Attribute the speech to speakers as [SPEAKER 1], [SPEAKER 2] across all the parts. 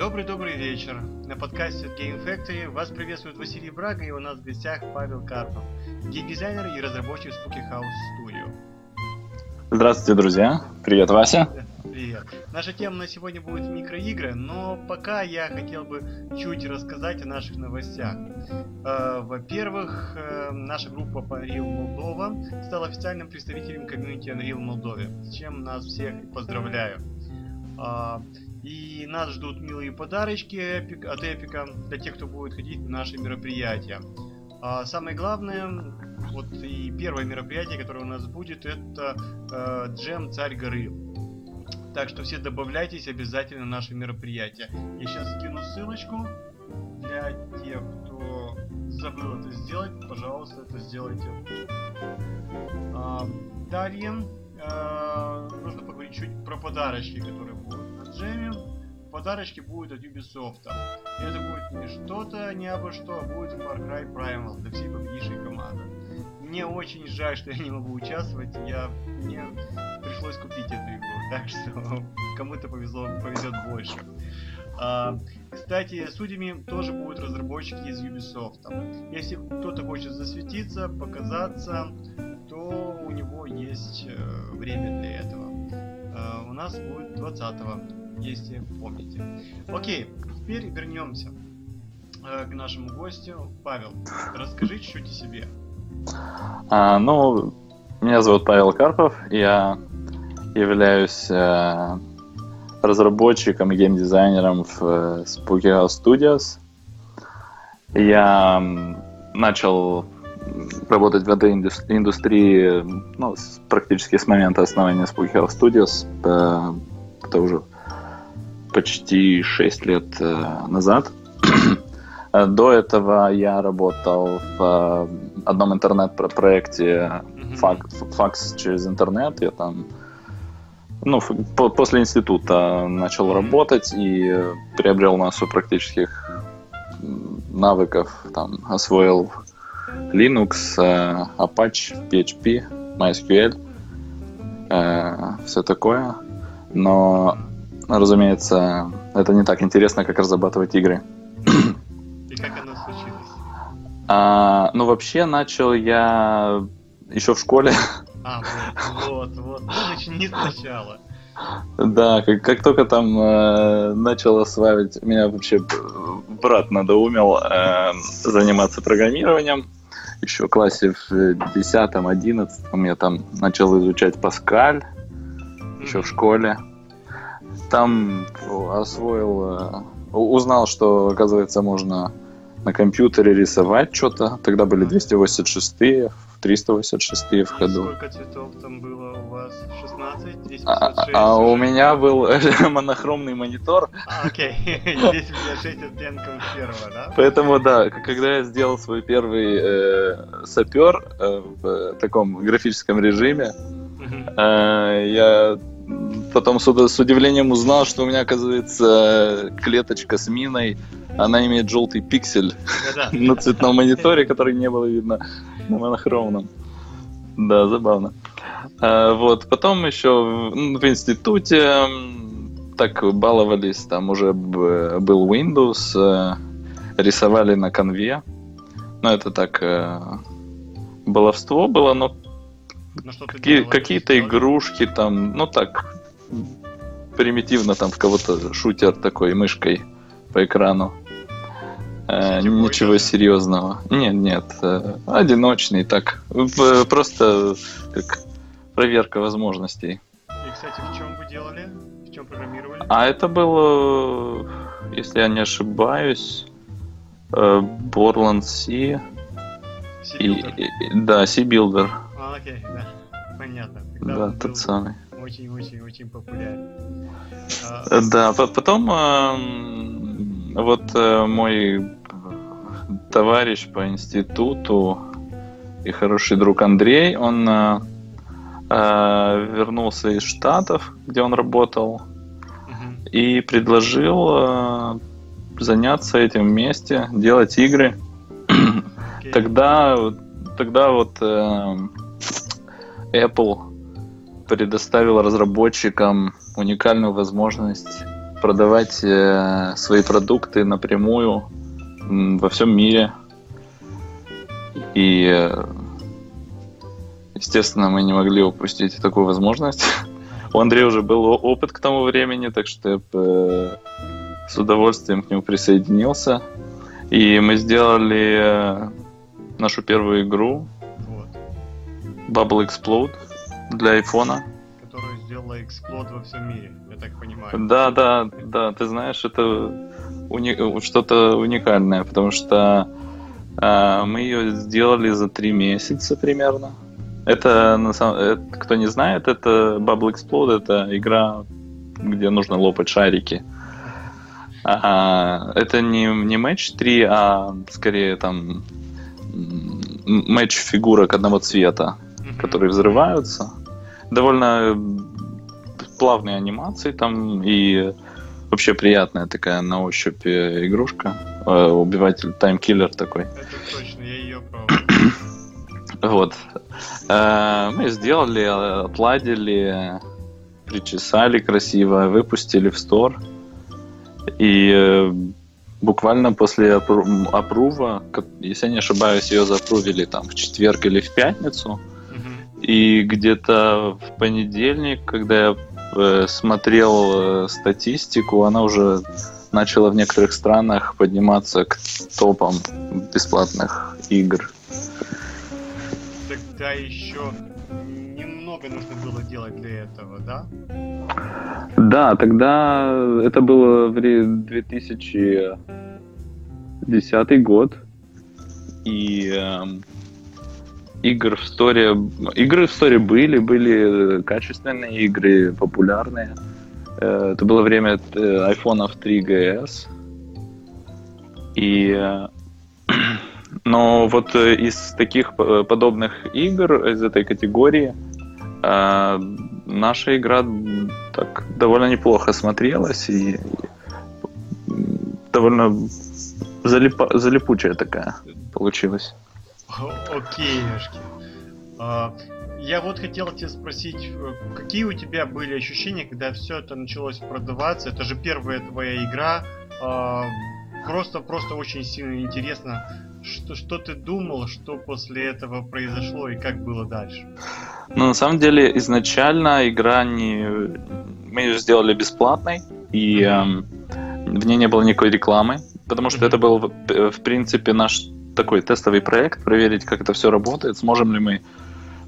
[SPEAKER 1] Добрый-добрый вечер. На подкасте Game Factory вас приветствует Василий Брага и у нас в гостях Павел Карпов, геймдизайнер и разработчик Spooky House Studio.
[SPEAKER 2] Здравствуйте, друзья. Привет, Вася.
[SPEAKER 1] Привет. Наша тема на сегодня будет микроигры, но пока я хотел бы чуть рассказать о наших новостях. Э, во-первых, э, наша группа Unreal Moldova стала официальным представителем комьюнити Unreal Молдове, с чем нас всех поздравляю. И нас ждут милые подарочки от Эпика для тех, кто будет ходить на наши мероприятия. А самое главное, вот и первое мероприятие, которое у нас будет, это э, Джем Царь Горы. Так что все добавляйтесь обязательно на наше мероприятие. Я сейчас скину ссылочку для тех, кто забыл это сделать. Пожалуйста, это сделайте. А, далее э, нужно поговорить чуть про подарочки, которые будут джеме подарочки будут от Ubisoft. Это будет не что-то, не абы что, а будет Far Cry Primal для всей победившей команды. Мне очень жаль, что я не могу участвовать, я, мне пришлось купить эту игру, так что кому-то повезло, повезет больше. А, кстати, судьями тоже будут разработчики из Ubisoft. Если кто-то хочет засветиться, показаться, то у него есть э, время для этого. Э, у нас будет 20 если помните. Окей, теперь вернемся э, к нашему гостю. Павел, расскажи чуть-чуть о себе.
[SPEAKER 2] А, ну, меня зовут Павел Карпов, я являюсь э, разработчиком и геймдизайнером в э, Spooky House Studios. Я начал работать в этой индустрии ну, практически с момента основания Spooky House Studios. Э, это уже почти 6 лет э, назад. До этого я работал в э, одном интернет-проекте факс через интернет. Я там ну, после института начал работать и приобрел массу практических навыков. Там освоил Linux, э, Apache, PHP, MySQL, все такое. Но разумеется, это не так интересно, как разрабатывать игры.
[SPEAKER 1] И как оно случилось?
[SPEAKER 2] А, ну, вообще, начал я еще в школе.
[SPEAKER 1] А, вот, вот, вот. Ну, не сначала.
[SPEAKER 2] Да, как, как только там э, начал осваивать, меня вообще брат надоумел э, заниматься программированием. Еще в классе в 10-11 я там начал изучать Паскаль, еще в школе там освоил, э, узнал, что, оказывается, можно на компьютере рисовать что-то. Тогда были 286-е, 386-е в ходу.
[SPEAKER 1] Сколько цветов там было у вас? 16? 256?
[SPEAKER 2] А, а у меня был монохромный монитор.
[SPEAKER 1] А, окей. 256 оттенков первого, да?
[SPEAKER 2] Поэтому, да, когда я сделал свой первый э, сапер э, в таком графическом режиме, э, я потом с, с удивлением узнал, что у меня, оказывается, клеточка с миной, она имеет желтый пиксель на цветном мониторе, который не было видно монохромном. Да, забавно. А, вот, потом еще в институте так баловались, там уже был Windows, э, рисовали на конве. Ну, это так э, баловство было, но ну, Какие, какие-то игрушки там, ну так, примитивно там в кого-то шутер такой мышкой по экрану. Э, ничего серьезного. Нет, нет, э, одиночный так. В, просто как проверка возможностей.
[SPEAKER 1] И, кстати, в чем вы делали? В чем программировали?
[SPEAKER 2] А это было, если я не ошибаюсь, э, Borland C. И, и, да, C-Builder.
[SPEAKER 1] А, окей, да. Понятно.
[SPEAKER 2] Тогда да, тот самый.
[SPEAKER 1] Очень-очень-очень популярен.
[SPEAKER 2] А... Да, потом вот э, мой товарищ по институту и хороший друг Андрей, он э, э, вернулся из Штатов, где он работал, угу. и предложил э, заняться этим вместе, делать игры. Okay. Тогда, тогда вот э, Apple предоставил разработчикам уникальную возможность продавать э, свои продукты напрямую во всем мире. И, э, естественно, мы не могли упустить такую возможность. У Андрея уже был опыт к тому времени, так что я э, с удовольствием к нему присоединился. И мы сделали нашу первую игру вот. Bubble Explode для айфона.
[SPEAKER 1] Которую сделала Explode во всем мире, я так понимаю.
[SPEAKER 2] Да, да, да, ты знаешь, это уни... что-то уникальное, потому что э, мы ее сделали за три месяца примерно. Это, на самом... это, кто не знает, это Bubble Explode, это игра, где нужно лопать шарики. А, это не, не матч 3, а скорее там матч фигурок одного цвета, mm-hmm. которые взрываются. Довольно плавные анимации там и вообще приятная такая на ощупь э, игрушка. Э, убиватель, таймкиллер такой.
[SPEAKER 1] Это точно, я ее пробовал.
[SPEAKER 2] Вот. Э, мы сделали, отладили, причесали красиво, выпустили в стор. И буквально после опрува, если я не ошибаюсь, ее запрувили там в четверг или в пятницу. И где-то в понедельник, когда я смотрел э, статистику, она уже начала в некоторых странах подниматься к топам бесплатных игр.
[SPEAKER 1] Тогда еще немного нужно было делать для этого, да?
[SPEAKER 2] Да, тогда это было в 2010 год. И э, игр в сторе... Игры в сторе были, были качественные игры, популярные. Э, это было время айфонов 3GS. И... Э, но вот из таких подобных игр, из этой категории, э, наша игра так довольно неплохо смотрелась и довольно залипа, залипучая такая получилась.
[SPEAKER 1] Окейшки. А, я вот хотел тебя спросить, э, какие у тебя были ощущения, когда все это началось продаваться? Это же первая твоя игра. А, просто, просто очень сильно интересно, что, что ты думал, что после этого произошло и как было дальше?
[SPEAKER 2] Ну, на самом деле, изначально игра не... Мы ее сделали бесплатной, и эм, в ней не было никакой рекламы, потому что это был, в принципе, наш такой тестовый проект, проверить, как это все работает, сможем ли мы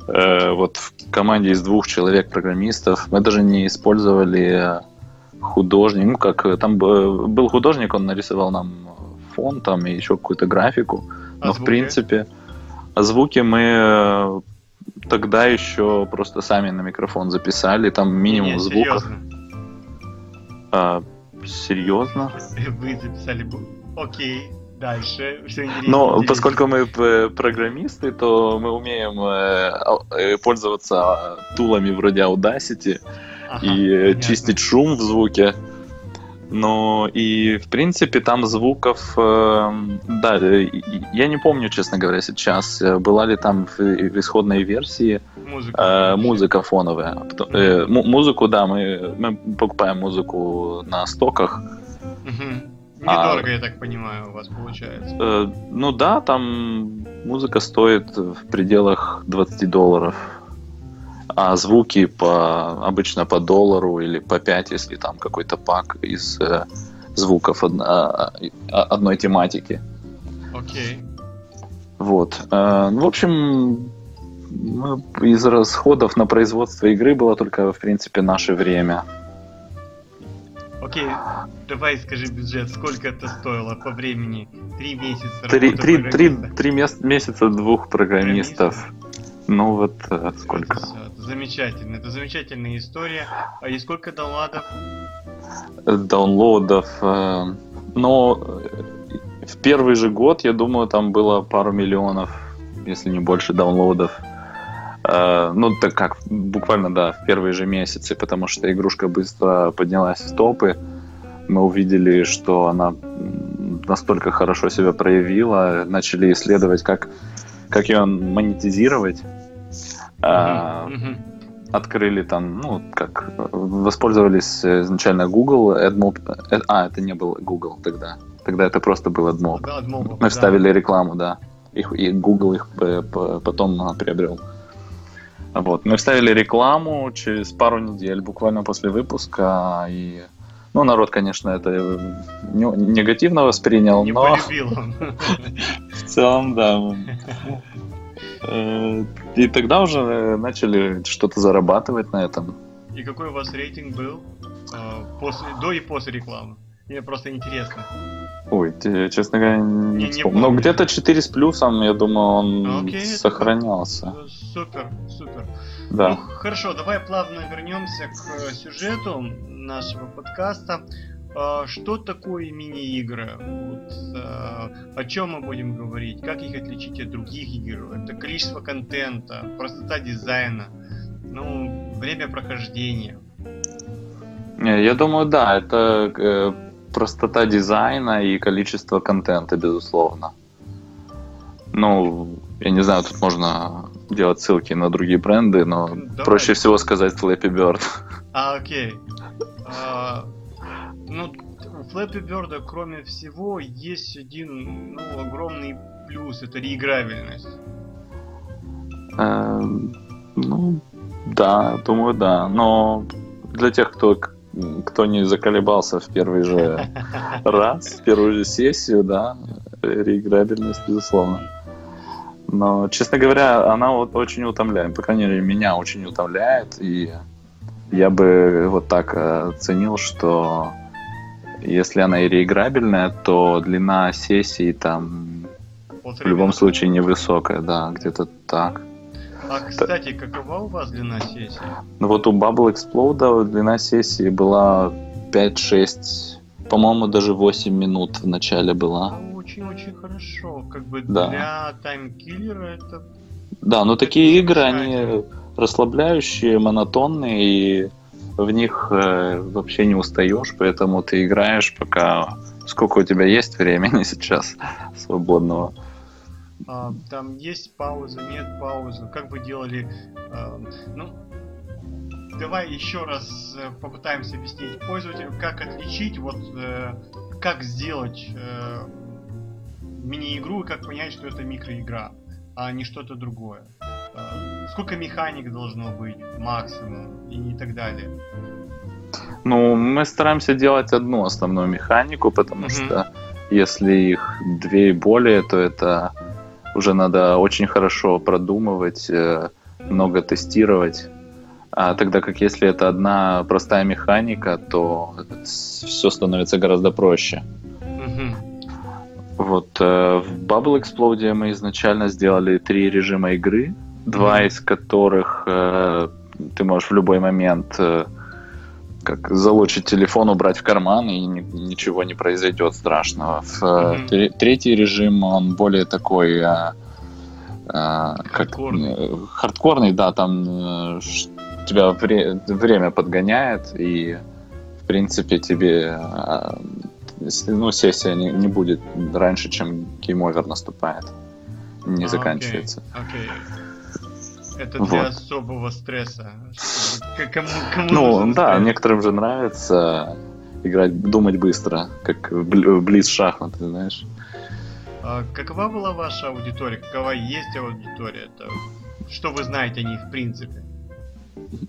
[SPEAKER 2] э, вот в команде из двух человек программистов, мы даже не использовали художник, ну как там был художник, он нарисовал нам фон там и еще какую-то графику. А Но звуки? в принципе звуки мы э, тогда еще просто сами на микрофон записали, там минимум не, звуков. Серьезно? А, серьезно?
[SPEAKER 1] Вы записали... Окей, дальше. Все
[SPEAKER 2] Но поскольку мы программисты, то мы умеем э, э, пользоваться тулами вроде Audacity ага, и понятно. чистить шум в звуке. Но и, в принципе, там звуков... Э, да, я не помню, честно говоря, сейчас, э, была ли там в, исходной версии музыка, э, музыка фоновая. Э, музыку, да, мы, мы покупаем музыку на стоках.
[SPEAKER 1] Недорого, а, я так понимаю, у вас получается. Э,
[SPEAKER 2] ну да, там музыка стоит в пределах 20 долларов а звуки по обычно по доллару или по 5, если там какой-то пак из э, звуков од, а, одной тематики.
[SPEAKER 1] Окей. Okay.
[SPEAKER 2] Вот. Э, ну, в общем, из расходов на производство игры было только, в принципе, наше время.
[SPEAKER 1] Окей, давай скажи бюджет, сколько это стоило по времени? Три месяца.
[SPEAKER 2] Три, три, три, три месяца двух программистов. программистов. Ну вот э, сколько?
[SPEAKER 1] Замечательно, это замечательная история. А и сколько даунлодов?
[SPEAKER 2] Даунлодов, э, но э, в первый же год, я думаю, там было пару миллионов, если не больше даунлодов. Э, ну, так как, буквально, да, в первые же месяцы, потому что игрушка быстро поднялась в топы. Мы увидели, что она настолько хорошо себя проявила, начали исследовать, как, как ее монетизировать. А, открыли там, ну, как, воспользовались изначально Google, AdMob, э, а, это не был Google тогда, тогда это просто был AdMob. Да, AdMob Мы да. вставили рекламу, да, их, и Google их потом приобрел. Вот, мы вставили рекламу через пару недель, буквально после выпуска, и ну, народ, конечно, это негативно воспринял,
[SPEAKER 1] Не
[SPEAKER 2] но... В целом, да. Э, и тогда уже начали что-то зарабатывать на этом.
[SPEAKER 1] И какой у вас рейтинг был э, после, до и после рекламы? Мне просто интересно.
[SPEAKER 2] Ой, честно говоря, не, не вспомню. Но где-то 4 с плюсом, я думаю, он Окей, сохранялся.
[SPEAKER 1] Это, супер, супер.
[SPEAKER 2] Да.
[SPEAKER 1] Ну, хорошо, давай плавно вернемся к э, сюжету нашего подкаста. А, что такое мини-игры? Вот, а, о чем мы будем говорить? Как их отличить от других игр? Это количество контента, простота дизайна, ну, время прохождения.
[SPEAKER 2] Я думаю, да, это э, простота дизайна и количество контента, безусловно. Ну, я не знаю, тут можно делать ссылки на другие бренды, но Давай. проще всего сказать Flappy Bird.
[SPEAKER 1] А, окей. А, ну, у Flappy Bird, кроме всего, есть один ну, огромный плюс, это реиграбельность.
[SPEAKER 2] Э, ну, да, думаю, да. Но для тех, кто, кто не заколебался в первый же раз, в первую же сессию, да, реиграбельность, безусловно. Но, честно говоря, она вот очень утомляет. По крайней мере, меня очень утомляет. И я бы вот так оценил, что если она и реиграбельная, то длина сессии там в любом случае невысокая, да, где-то так.
[SPEAKER 1] А, кстати, какова у вас длина сессии?
[SPEAKER 2] Ну вот у Bubble Explode длина сессии была 5-6, по-моему, даже 8 минут в начале была.
[SPEAKER 1] Очень-очень хорошо. Как бы да. для таймкиллера это...
[SPEAKER 2] Да, но ну такие игры, они расслабляющие, монотонные, и в них э, вообще не устаешь, поэтому ты играешь, пока сколько у тебя есть времени сейчас свободного.
[SPEAKER 1] Там есть пауза, нет паузы, как вы делали, э, ну, давай еще раз э, попытаемся объяснить пользователю, как отличить, вот, э, как сделать э, мини-игру и как понять, что это микроигра, а не что-то другое. Э, сколько механик должно быть максимум и так далее.
[SPEAKER 2] Ну, мы стараемся делать одну основную механику, потому mm-hmm. что если их две и более, то это уже надо очень хорошо продумывать, э, много тестировать. А тогда как если это одна простая механика, то все становится гораздо проще. Mm-hmm. Вот э, в Bubble Explode мы изначально сделали три режима игры два из которых э, ты можешь в любой момент э, как залочить телефон, убрать в карман, и ни, ничего не произойдет страшного. В, mm-hmm. Третий режим, он более такой... Э, э, как, хардкорный. Хардкорный, да, там тебя вре, время подгоняет, и в принципе тебе ну, сессия не, не будет раньше, чем game over наступает, не а, заканчивается.
[SPEAKER 1] Okay. Okay. Это для вот. особого стресса.
[SPEAKER 2] Кому, кому ну, да, стресс? некоторым же нравится играть, думать быстро, как блиц шахматы, знаешь.
[SPEAKER 1] А какова была ваша аудитория? Какова есть аудитория? Это... Что вы знаете о ней в принципе?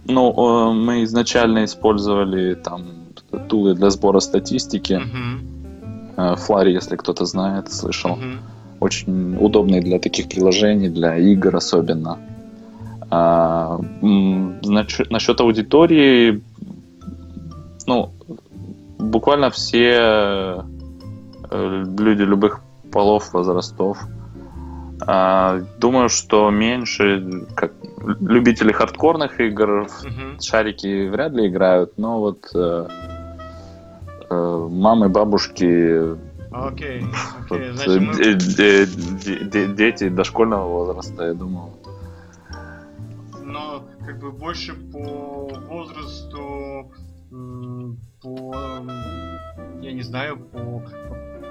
[SPEAKER 2] Ну, мы изначально использовали там тулы для сбора статистики. Uh-huh. Флари, если кто-то знает, слышал. Uh-huh. Очень удобный для таких приложений, для игр особенно. А, насчет, насчет аудитории, ну, буквально все э, люди любых полов, возрастов. А, думаю, что меньше как любители хардкорных игр uh-huh. шарики вряд ли играют, но вот э, э, мамы, бабушки,
[SPEAKER 1] okay. Okay. Вот,
[SPEAKER 2] Значит, мы... дети дошкольного возраста, я думаю,
[SPEAKER 1] как бы больше по возрасту, по, я не знаю, по,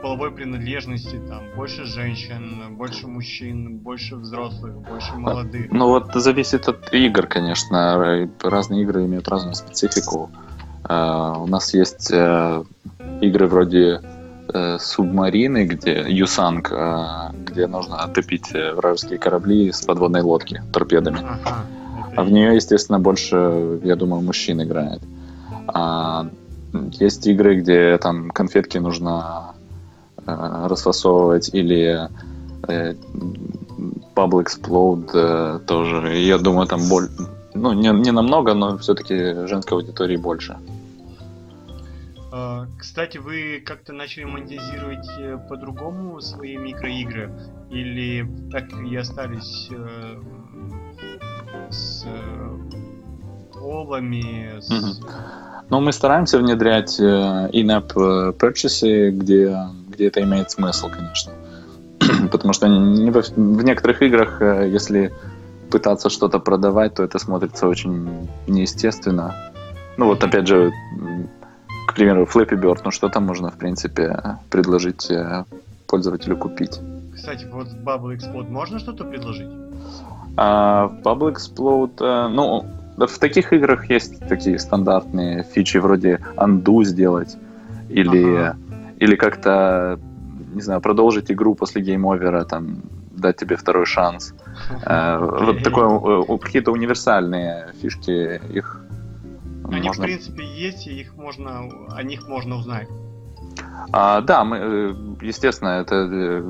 [SPEAKER 1] половой принадлежности, там, больше женщин, больше мужчин, больше взрослых, больше молодых?
[SPEAKER 2] Ну вот зависит от игр, конечно. Разные игры имеют разную специфику. Uh, у нас есть uh, игры вроде uh, Субмарины, где Юсанг, где нужно отопить вражеские корабли с подводной лодки торпедами. Ага, а в нее, естественно, больше, я думаю, мужчин играет. А есть игры, где там конфетки нужно э, расфасовывать или э, Bubble Explode э, тоже. Я думаю, там боль... ну, не, не намного, но все-таки женской аудитории больше.
[SPEAKER 1] А, кстати, вы как-то начали монетизировать э, по-другому свои микроигры? Или так и остались э, с э, олами, с...
[SPEAKER 2] Угу. Но мы стараемся внедрять э, in-app э, purchase, где, где это имеет смысл, конечно. Потому что не в, в некоторых играх, если пытаться что-то продавать, то это смотрится очень неестественно. Ну вот опять же, к примеру, Flappy Bird, ну что там можно, в принципе, предложить пользователю купить.
[SPEAKER 1] Кстати, вот в Bubble Explode можно что-то предложить?
[SPEAKER 2] А, в Bubble Explode, ну, в таких играх есть такие стандартные фичи вроде undo сделать или, ага. или как-то, не знаю, продолжить игру после game over а, там, дать тебе второй шанс. Э, вот такое, э, какие-то универсальные фишки, их
[SPEAKER 1] Они, можно... в принципе, есть, и их можно, о них можно узнать.
[SPEAKER 2] А, да, мы, э, естественно, это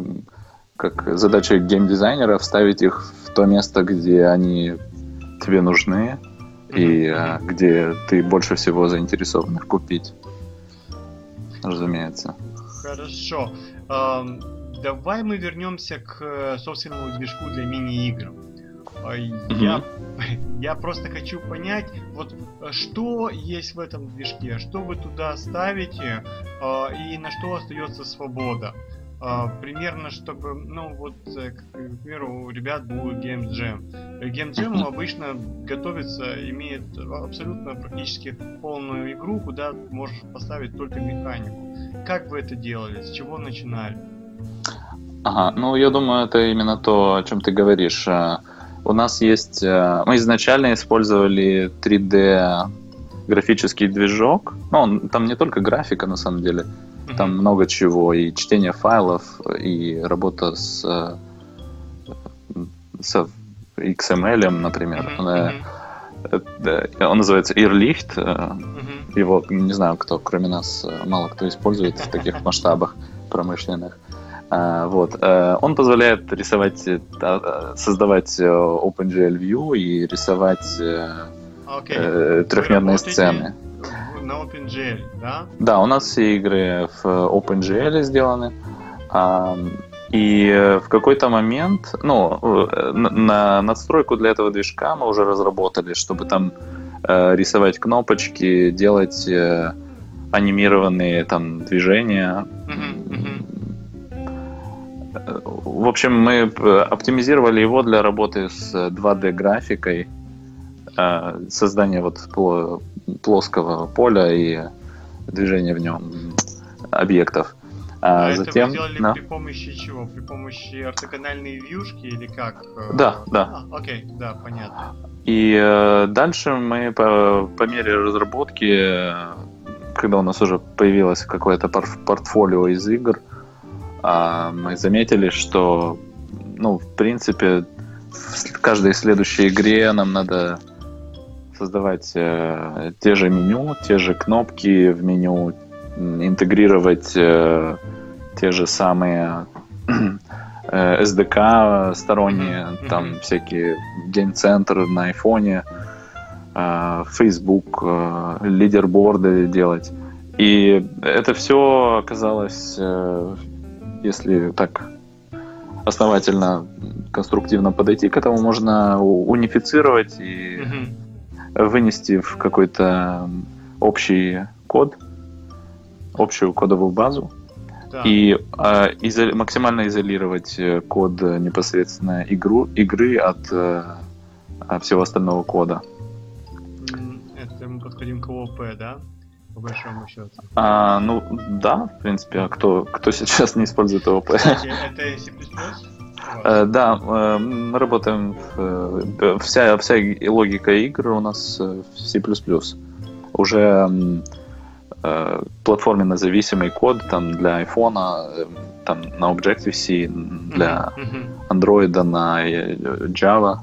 [SPEAKER 2] как задача геймдизайнера вставить их в то место, где они тебе нужны, и а, где ты больше всего заинтересован их купить. Разумеется.
[SPEAKER 1] Хорошо. Эм, давай мы вернемся к э, собственному движку для мини-игр. Я, я просто хочу понять, вот что есть в этом движке, что вы туда ставите э, и на что остается свобода. А, примерно, чтобы, ну вот, э, к, примеру, у ребят был Game Jam. Game Jam обычно готовится, имеет абсолютно практически полную игру, куда можешь поставить только механику. Как вы это делали? С чего начинали?
[SPEAKER 2] Ага, ну я думаю, это именно то, о чем ты говоришь. Э, у нас есть... Э, мы изначально использовали 3D графический движок. Ну, он, там не только графика, на самом деле. Там много чего, и чтение файлов, и работа с, с XML, например. Mm-hmm. Он называется Earlicht. Mm-hmm. Его, не знаю, кто, кроме нас, мало кто использует в таких масштабах промышленных. Вот. Он позволяет рисовать, создавать OpenGL View и рисовать okay. трехмерные сцены
[SPEAKER 1] на OpenGL, да?
[SPEAKER 2] Да, у нас все игры в OpenGL сделаны. И в какой-то момент, ну, на надстройку для этого движка мы уже разработали, чтобы там э, рисовать кнопочки, делать э, анимированные там движения. В общем, мы оптимизировали его для работы с 2D графикой, э, создания вот плоского поля и движения в нем объектов.
[SPEAKER 1] А, а затем, это вы делали да. при помощи чего? При помощи ортогональной вьюшки или как?
[SPEAKER 2] Да, да.
[SPEAKER 1] А, окей, да, понятно.
[SPEAKER 2] И э, дальше мы по, по мере разработки, когда у нас уже появилось какое-то портфолио из игр, э, мы заметили, что, ну, в принципе, в каждой следующей игре нам надо создавать э, те же меню, те же кнопки в меню, интегрировать э, те же самые э, SDK сторонние, mm-hmm. там всякие гейм-центры на айфоне, э, Facebook, э, лидерборды делать. И это все оказалось, э, если так основательно, конструктивно подойти к этому, можно унифицировать и mm-hmm вынести в какой-то общий код, общую кодовую базу да. и э, изо- максимально изолировать э, код непосредственно игру, игры от э, всего остального кода.
[SPEAKER 1] Это мы подходим к ООП, да? по большому счету.
[SPEAKER 2] А, ну, да, в принципе, а кто, кто сейчас не использует ООП?
[SPEAKER 1] Кстати, это C++?
[SPEAKER 2] Э, Да, э, мы работаем, э, вся, вся логика игр у нас в C++. Уже платформенно зависимый код там для iPhone, там на Objective-C, для Android на Java.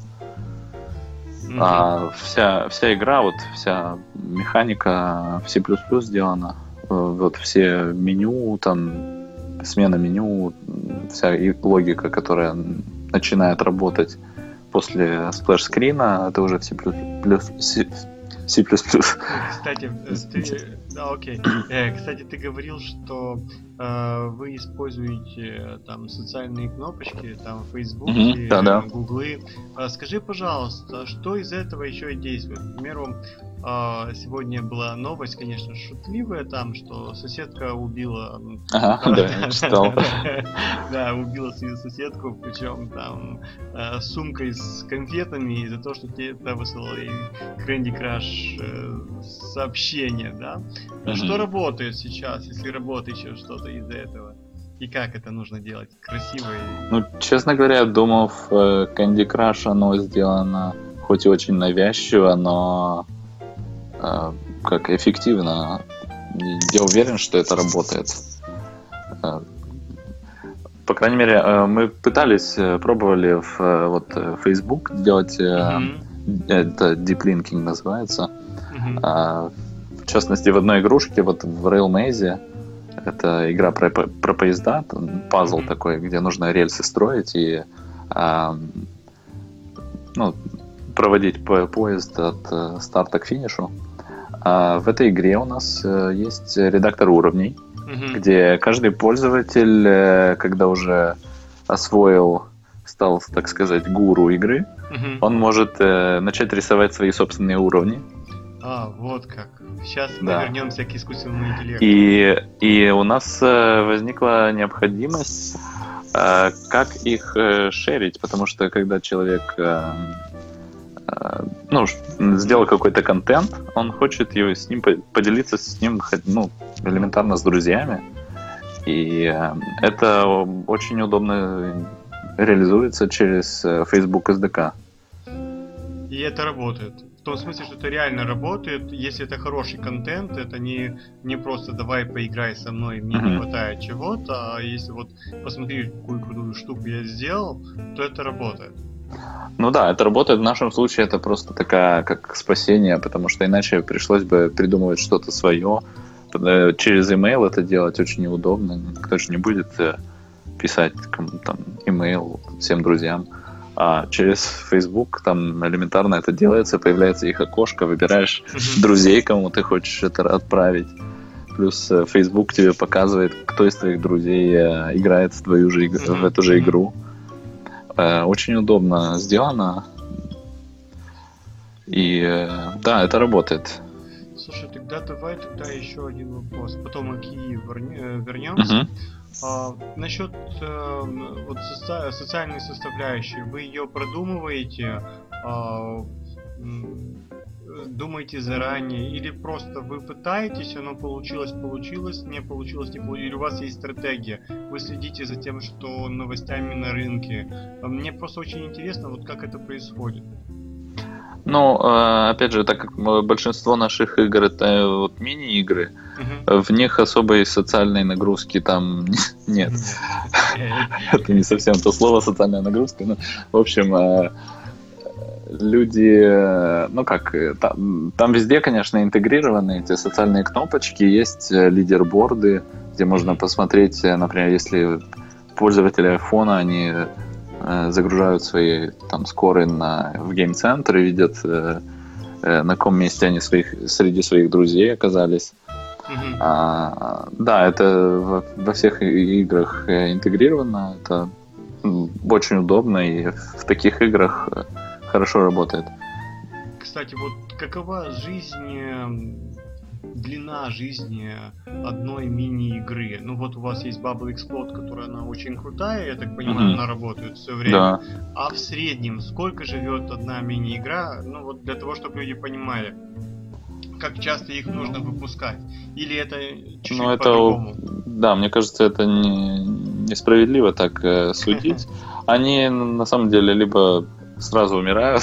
[SPEAKER 1] мгм.
[SPEAKER 2] А вся, вся игра, вот вся механика в C++ сделана. Вот все меню, там смена меню, вся и логика, которая начинает работать после сплэш-скрина, это уже в C++. C++. C++.
[SPEAKER 1] Кстати, э, ты, да, окей. Э, Кстати, ты говорил, что вы используете э, там социальные кнопочки, там Facebook,
[SPEAKER 2] Мгм, да-да.
[SPEAKER 1] Гуглы. А Скажи, пожалуйста, что из этого еще действует? К примеру, а, сегодня была новость, конечно, шутливая, там, что соседка убила
[SPEAKER 2] Ага, да, я читал.
[SPEAKER 1] Да, убила свою соседку, причем там с сумкой с конфетами из-за того, что тебе высылал ей Candy Crush э, сообщение, да? А Что работает сейчас, если работает еще что-то из этого? И как это нужно делать? Красиво и...
[SPEAKER 2] Ну, честно говоря, я думал, в э, Candy Crush оно сделано хоть и очень навязчиво, но э, как эффективно. Я уверен, что это работает. Э, По крайней мере, э, мы пытались, пробовали в вот Facebook делать,
[SPEAKER 1] Мгм,
[SPEAKER 2] это Deep Linking называется. А, в частности, в одной игрушке, вот в Rail Maze, это игра про, про поезда, пазл такой, где нужно рельсы строить и а, ну, проводить по- поезд от э, старта к финишу. А в этой игре у нас э, есть редактор уровней,
[SPEAKER 1] Мгм.
[SPEAKER 2] где каждый пользователь, э, когда уже освоил, стал, так сказать, гуру игры,
[SPEAKER 1] Мгм.
[SPEAKER 2] он может э, начать рисовать свои собственные уровни.
[SPEAKER 1] А, вот как. Сейчас мы
[SPEAKER 2] Да.
[SPEAKER 1] вернемся к искусственному интеллекту.
[SPEAKER 2] И, и у нас э, возникла необходимость, э, как их э, шерить, потому что когда человек ну, сделал какой-то контент, он хочет его с ним по- поделиться с ним ну, элементарно с друзьями. И это очень удобно реализуется через Facebook SDK.
[SPEAKER 1] И это работает. В том смысле, что это реально работает, если это хороший контент, это не, не просто давай поиграй со мной, мне не хватает чего-то, а если вот посмотри, какую крутую штуку я сделал, то это работает.
[SPEAKER 2] Ну да, это работает. В нашем случае это просто такая, как спасение, потому что иначе пришлось бы придумывать что-то свое. Э, Через email это делать очень неудобно. Никто же не будет э, писать там email всем друзьям. А через Facebook там элементарно это делается, появляется их окошко, выбираешь друзей, кому ты хочешь это отправить. Плюс э, Facebook тебе показывает, кто из твоих друзей э, играет в твою же в эту же игру. Э, Очень удобно сделано. И да, это работает.
[SPEAKER 1] Слушай, тогда давай тогда еще один вопрос. Потом мы к Киеву вернемся.
[SPEAKER 2] Мгм.
[SPEAKER 1] А, насчет э, вот соци- социальной составляющей, вы ее продумываете, э, думаете заранее, или просто вы пытаетесь, оно получилось, получилось, не получилось, не получилось, или у вас есть стратегия, вы следите за тем, что новостями на рынке. А Мне просто очень интересно, вот как это происходит.
[SPEAKER 2] Ну, э, опять же, так как большинство наших игр это э, вот мини-игры,
[SPEAKER 1] Мгм.
[SPEAKER 2] в них особой социальной нагрузки там нет. Это не совсем то слово социальная нагрузка, но в общем э, люди, ну как, там, там везде, конечно, интегрированы эти социальные кнопочки, есть лидерборды, где можно посмотреть, например, если пользователи айфона, они загружают свои там скоры на, в гейм-центр и видят, э, э, на каком месте они своих, среди своих друзей оказались.
[SPEAKER 1] Мгм.
[SPEAKER 2] А, да, это во, во всех играх э, интегрировано. Это очень удобно и в таких играх э, хорошо работает.
[SPEAKER 1] Кстати, вот какова жизнь, э, длина жизни одной мини-игры? Ну вот у вас есть Bubble Explode, которая она очень крутая, я так понимаю,
[SPEAKER 2] Мгм.
[SPEAKER 1] она работает все время.
[SPEAKER 2] Да.
[SPEAKER 1] А в среднем сколько живет одна мини-игра? Ну вот для того, чтобы люди понимали. как часто их нужно выпускать? Или это чуть-чуть
[SPEAKER 2] Ну, это,
[SPEAKER 1] по-другому?
[SPEAKER 2] да, мне кажется, это не, несправедливо так э, судить. Они на самом деле либо сразу умирают,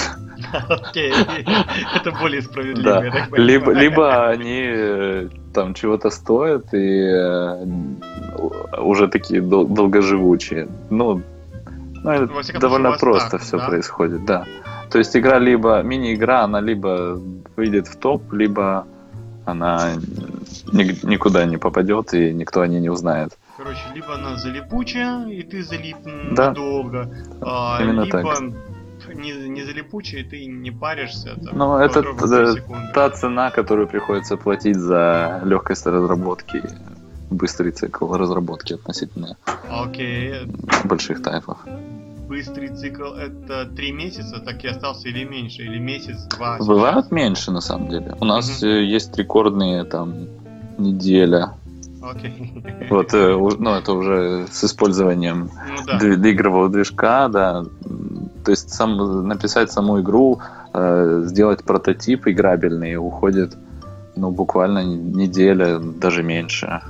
[SPEAKER 1] Окей, это более справедливо,
[SPEAKER 2] да, либо, либо они э, там чего-то стоят и э, уже такие дол- долгоживучие. Ну, ну, это довольно просто
[SPEAKER 1] так,
[SPEAKER 2] все
[SPEAKER 1] да?
[SPEAKER 2] происходит, да. То есть игра либо мини-игра, она либо выйдет в топ, либо она ни- никуда не попадет и никто о ней не узнает.
[SPEAKER 1] Короче, либо она залипучая, и ты залип
[SPEAKER 2] Да.
[SPEAKER 1] надолго, а,
[SPEAKER 2] Именно
[SPEAKER 1] либо
[SPEAKER 2] так.
[SPEAKER 1] Не, не залипучая, и ты не паришься. Там,
[SPEAKER 2] Ну, это. Та цена, которую приходится платить за легкость разработки, быстрый цикл разработки относительно
[SPEAKER 1] Окей,
[SPEAKER 2] больших тайпов.
[SPEAKER 1] быстрый цикл это три месяца, так и остался или меньше, или месяц, два.
[SPEAKER 2] Бывают меньше, на самом деле. У нас э, есть рекордные там неделя.
[SPEAKER 1] Окей.
[SPEAKER 2] Вот, э, ну, это уже с использованием
[SPEAKER 1] Ну да.
[SPEAKER 2] игрового движка, да. То есть сам, написать саму игру, э, сделать прототип играбельный уходит, ну, буквально неделя, даже меньше.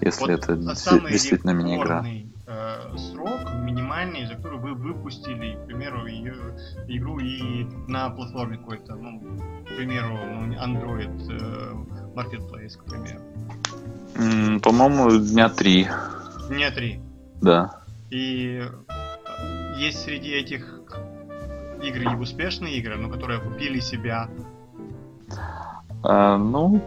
[SPEAKER 2] Если
[SPEAKER 1] Вот,
[SPEAKER 2] это действительно мини-игра.
[SPEAKER 1] э, срок минимальный, за который вы выпустили, к примеру, ее, игру и на платформе какой-то, ну, к примеру, ну, Android э, Marketplace, к примеру.
[SPEAKER 2] По-моему, дня три,
[SPEAKER 1] Не три.
[SPEAKER 2] да.
[SPEAKER 1] И есть среди этих игр и успешные игры, но которые купили себя.
[SPEAKER 2] А, ну,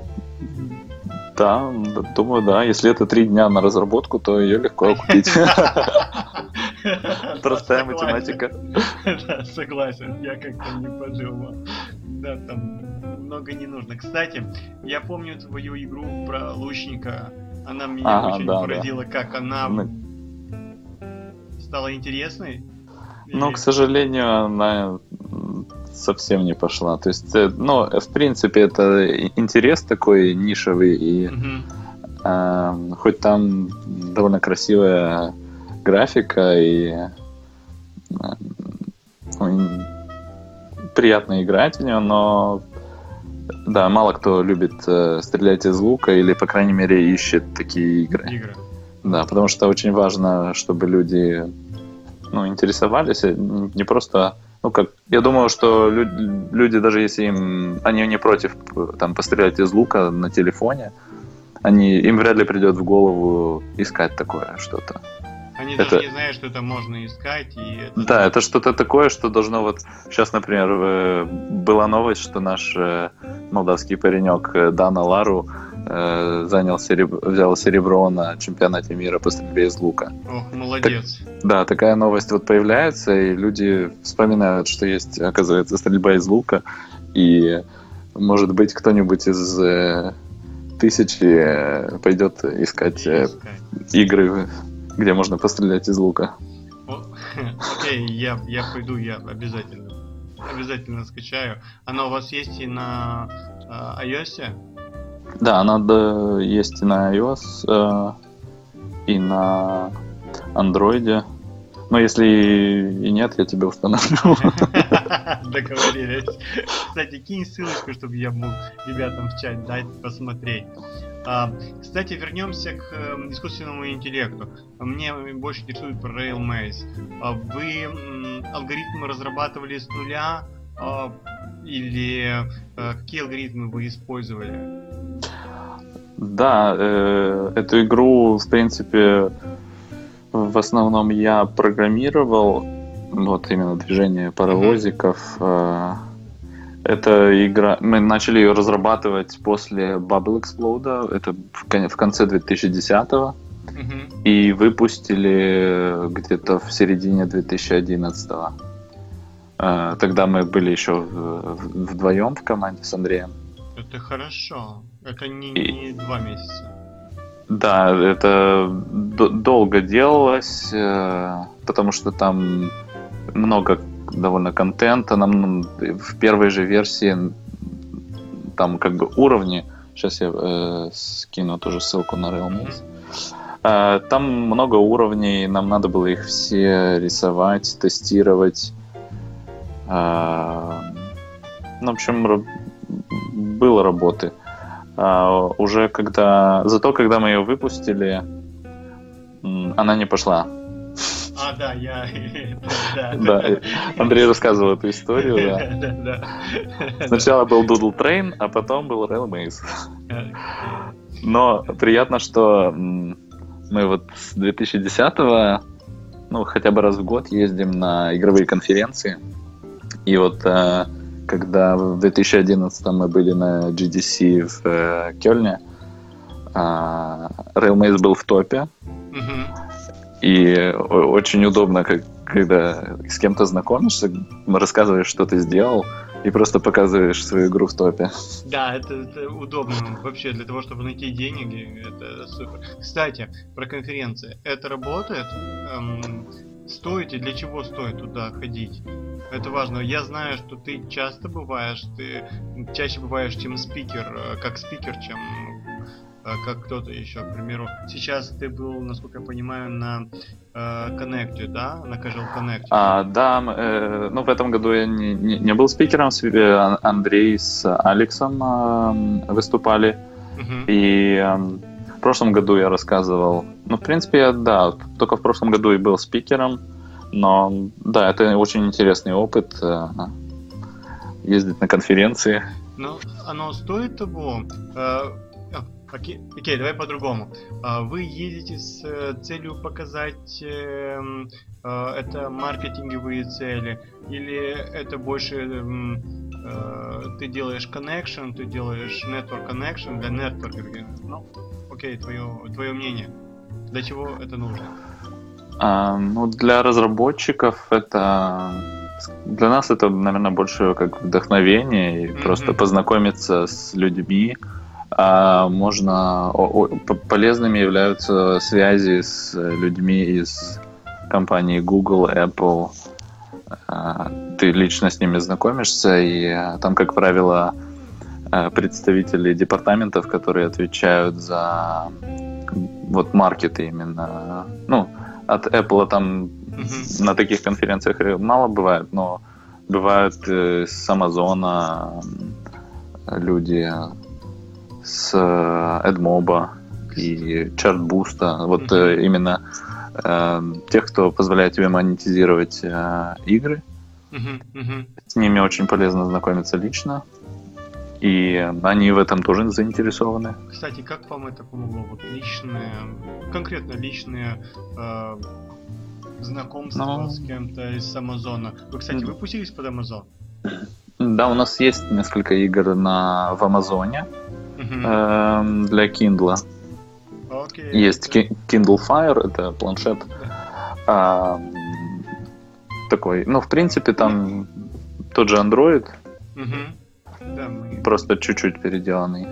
[SPEAKER 2] да, думаю, да. Если это три дня на разработку, то ее легко купить. Простая математика.
[SPEAKER 1] Да, согласен, я как-то не подумал. Да, там много не нужно. Кстати, я помню твою игру про лучника. Она меня
[SPEAKER 2] Ага,
[SPEAKER 1] очень
[SPEAKER 2] да, да.
[SPEAKER 1] поразила, как она
[SPEAKER 2] Мы-
[SPEAKER 1] стала интересной.
[SPEAKER 2] Но,
[SPEAKER 1] Или-
[SPEAKER 2] к сожалению, она совсем не пошла. То есть, э, ну, в принципе, это интерес такой нишевый, и
[SPEAKER 1] Мгм.
[SPEAKER 2] а, хоть там довольно красивая графика и ну, и приятно играть в нее, но да, мало кто любит э, стрелять из лука или, по крайней мере, ищет такие игры.
[SPEAKER 1] Игры.
[SPEAKER 2] Да, потому что очень важно, чтобы люди ну, интересовались, э, не просто, ну как, я думаю, что лю- люди, даже если им, они не против э, там пострелять из лука на телефоне, они, им вряд ли придет в голову искать такое что-то.
[SPEAKER 1] Они
[SPEAKER 2] Это-
[SPEAKER 1] даже не знают, что это можно искать. И это-
[SPEAKER 2] Да, это что-то такое, что должно вот... Сейчас, например, э, была новость, что наш молдавский паренек э, Дана Лару э, занял сереб- взял серебро на чемпионате мира по стрельбе из лука.
[SPEAKER 1] Ох, молодец.
[SPEAKER 2] Да, такая новость вот появляется, и люди вспоминают, что есть, оказывается, стрельба из лука, и, может быть, кто-нибудь из э, тысячи э, пойдет искать э, игры, где можно пострелять из лука.
[SPEAKER 1] О, Окей, я, я пойду, я обязательно. Обязательно скачаю. Она у вас есть и на э, iOS?
[SPEAKER 2] Да, она да, есть и на iOS, э, и на Android. Но если и нет, я тебе установлю.
[SPEAKER 1] Договорились. Кстати, кинь ссылочку, чтобы я мог ребятам в чат дать посмотреть. А, кстати, вернемся к эм, искусственному интеллекту. Мне больше интересует про RailMaze. А вы алгоритмы разрабатывали с нуля а, или э, какие алгоритмы вы использовали?
[SPEAKER 2] Да, э, эту игру, в принципе, в основном я программировал. Вот именно движение паровозиков. Э, Это игра. Мы начали ее разрабатывать после Bubble Explode. Это в кон- в конце 2010-го.
[SPEAKER 1] Мгм.
[SPEAKER 2] И выпустили где-то в середине 2011-го. Э, Тогда мы были еще вдвоем в команде с Андреем.
[SPEAKER 1] Это хорошо. Это не,
[SPEAKER 2] И-
[SPEAKER 1] не два месяца.
[SPEAKER 2] Да, это долго делалось, э, потому что там много довольно контента. Нам в первой же версии там как бы уровни. Сейчас я э, скину тоже ссылку на Realms. Э, Там много уровней, нам надо было их все рисовать, тестировать. Э, Ну, в общем, было работы. А, уже когда... Зато когда мы ее выпустили, она не пошла.
[SPEAKER 1] А, да, я...
[SPEAKER 2] Да, Андрей рассказывал эту историю, да. Сначала был Doodle Train, а потом был Rail Maze. Но приятно, что мы вот с 2010 ну, хотя бы раз в год ездим на игровые конференции. И вот э, когда в 2011 мы были на GDC в э, Кёльне, э, Railmaze был в топе. И очень удобно, как, когда с кем-то знакомишься, рассказываешь, что ты сделал, и просто показываешь свою игру в топе.
[SPEAKER 1] Да, это, это удобно вообще для того, чтобы найти деньги. Это супер. Кстати, про конференции. Это работает? Эм, стоит и для чего стоит туда ходить? Это важно. Я знаю, что ты часто бываешь, ты чаще бываешь, чем спикер, э, как спикер, чем как кто-то еще, к примеру. Сейчас ты был, насколько я понимаю, на э, Connect, да? На Casual Connect.
[SPEAKER 2] А, да, э, ну в этом году я не, не, не был спикером, э, Андрей с Алексом э, выступали. Uh-huh. И э, в прошлом году я рассказывал, ну в принципе, я, да, только в прошлом году и был спикером, но да, это очень интересный опыт э, ездить на конференции.
[SPEAKER 1] Ну, оно стоит того. Э, Окей, окей, давай по-другому. А, вы едете с э, целью показать э, э, это маркетинговые цели, или это больше э, ты делаешь connection, ты делаешь network connection для network? Ну, окей, твое, твое мнение. Для чего это нужно?
[SPEAKER 2] А, ну, для разработчиков это для нас это, наверное, больше как вдохновение и mm-hmm. просто познакомиться с людьми, можно полезными являются связи с людьми из компании Google, Apple. А, ты лично с ними знакомишься, и а, там, как правило, а, представители департаментов, которые отвечают за вот маркеты именно. Ну, от Apple там mm-hmm. на таких конференциях мало бывает, но бывают э, с Амазона люди, с AdMob э, и ChartBoost. Вот mm-hmm. именно э, тех, кто позволяет тебе монетизировать э, игры. Mm-hmm. Mm-hmm. С ними очень полезно знакомиться лично. И они в этом тоже заинтересованы.
[SPEAKER 1] Кстати, как вам это помогло? Вот личные, конкретно личные э, знакомства. Ну. с кем-то из Амазона. Вы, кстати, выпустились под Амазон?
[SPEAKER 2] Да, у нас есть несколько игр на, в Амазоне э, для Kindle. Okay. Есть Kindle Fire, это планшет. А, такой, ну, в принципе, там тот же Android, просто чуть-чуть переделанный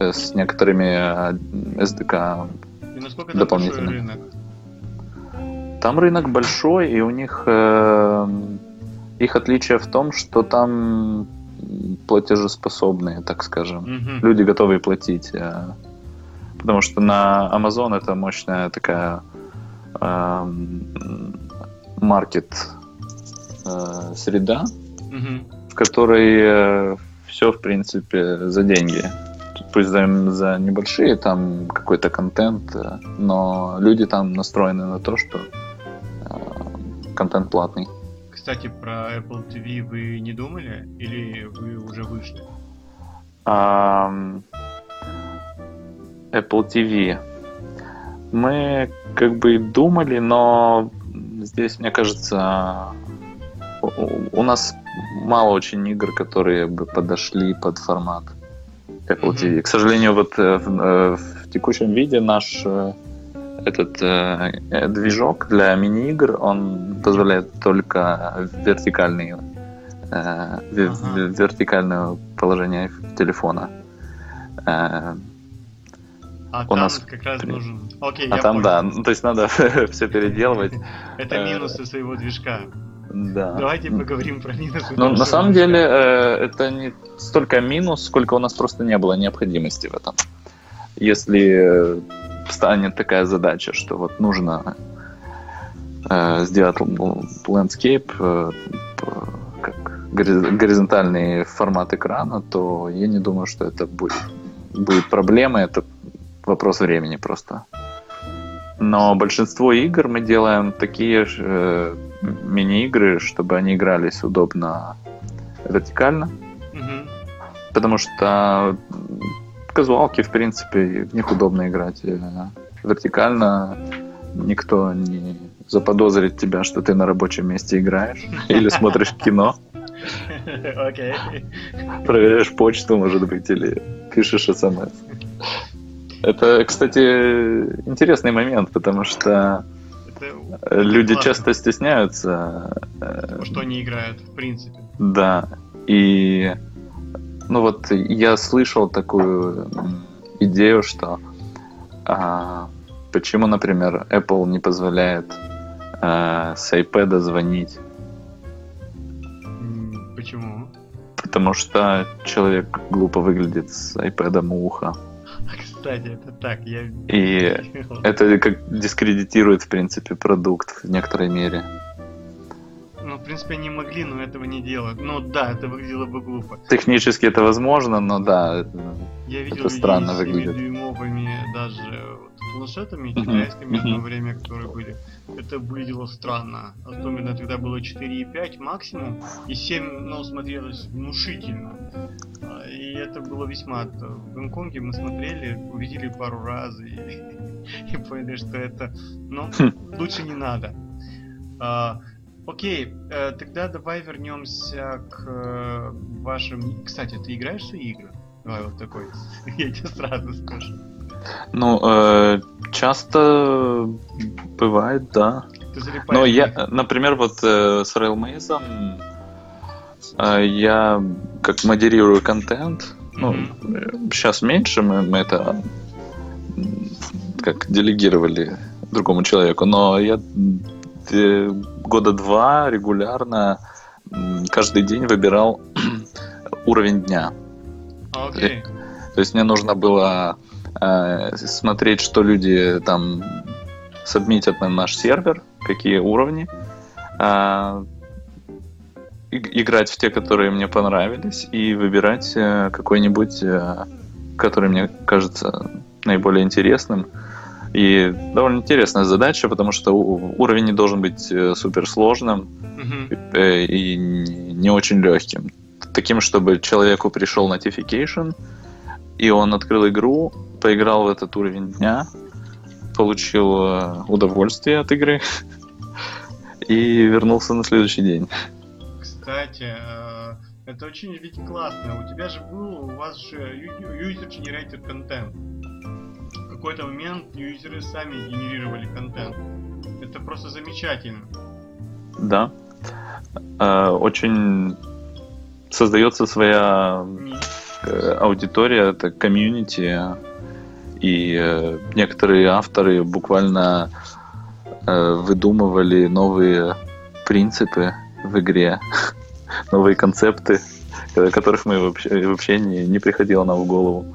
[SPEAKER 2] э, с некоторыми SDK
[SPEAKER 1] и насколько дополнительными. Рынок?
[SPEAKER 2] Там рынок большой, и у них э, их отличие в том, что там платежеспособные, так скажем. Угу. Люди готовы платить. Э, потому что на Amazon это мощная такая э, маркет э, среда, угу. в которой э, все, в принципе, за деньги. Пусть за, за небольшие там какой-то контент, э, но люди там настроены на то, что э, контент платный.
[SPEAKER 1] Кстати, про Apple TV вы не думали или вы уже вышли?
[SPEAKER 2] Um, Apple TV. Мы как бы думали, но здесь, мне кажется, у, нас мало очень игр, которые бы подошли под формат Apple mm-hmm. TV. К сожалению, вот э, в, э, в текущем виде наш э, этот э, э, движок для мини-игр, он позволяет только вертикальный, э, ага. вертикальное положение телефона.
[SPEAKER 1] Э, а у там нас как раз нужен. Окей,
[SPEAKER 2] а там понял. да, ну, то есть надо все переделывать.
[SPEAKER 1] Это э, минусы своего движка.
[SPEAKER 2] Да.
[SPEAKER 1] Давайте поговорим про минусы.
[SPEAKER 2] Ну, на самом деле, это не столько минус, сколько у нас просто не было необходимости в этом. Если станет такая задача, что вот нужно э, сделать landscape, э, как горизонтальный формат экрана, то я не думаю, что это будет, будет проблемой. Это вопрос времени просто. Но большинство игр мы делаем такие э, мини-игры, чтобы они игрались удобно вертикально. Угу. Потому что казуалки, в принципе, в них удобно играть э, вертикально. Никто не заподозрит тебя, что ты на рабочем месте играешь или смотришь кино. Окей. Проверяешь почту, может быть, или пишешь смс. Это, кстати, интересный момент, потому что это люди классно. часто стесняются.
[SPEAKER 1] Потому что они играют, в принципе.
[SPEAKER 2] Да. И ну вот я слышал такую идею, что а, почему, например, Apple не позволяет а, с iPad звонить.
[SPEAKER 1] Почему?
[SPEAKER 2] Потому что человек глупо выглядит с iPad у уха.
[SPEAKER 1] Кстати, это так, я...
[SPEAKER 2] И это как дискредитирует, в принципе, продукт в некоторой мере.
[SPEAKER 1] Ну, в принципе, они могли, но этого не делают. Ну да, это выглядело бы глупо.
[SPEAKER 2] Технически это возможно, но да,
[SPEAKER 1] Я видел это странно выглядит. дюймовыми даже планшетами китайскими одно время, которые были. Это выглядело странно. Особенно тогда было 4,5 максимум, и 7, ну, смотрелось внушительно. А, и это было весьма... В Гонконге мы смотрели, увидели пару раз и, и поняли, что это... Ну, хм. лучше не надо. Окей, э, тогда давай вернемся к э, вашим... Кстати, ты играешь в игры? Давай вот такой, я тебе сразу скажу.
[SPEAKER 2] Ну, э, часто бывает, да. Но я, например, вот э, с Railmaze э, я как модерирую контент. Ну, mm-hmm. сейчас меньше мы, мы это как делегировали другому человеку, но я года два регулярно каждый день выбирал уровень дня.
[SPEAKER 1] Okay.
[SPEAKER 2] То есть мне нужно было э, смотреть, что люди там сабмитят на наш сервер, какие уровни, э, играть в те, которые мне понравились, и выбирать э, какой-нибудь, э, который мне кажется наиболее интересным. И довольно интересная задача, потому что уровень не должен быть э, суперсложным mm-hmm. и не очень легким. Таким, чтобы человеку пришел notification, и он открыл игру, поиграл в этот уровень дня, получил э, удовольствие от игры и вернулся на следующий день.
[SPEAKER 1] Кстати, это очень ведь классно. У тебя же был, у вас же user-generated content какой-то момент юзеры сами генерировали контент. Это просто замечательно.
[SPEAKER 2] Да. Э, очень создается своя э, аудитория, это комьюнити, и э, некоторые авторы буквально выдумывали новые принципы в игре, новые концепты, которых мы вообще, вообще не, не приходило нам в голову.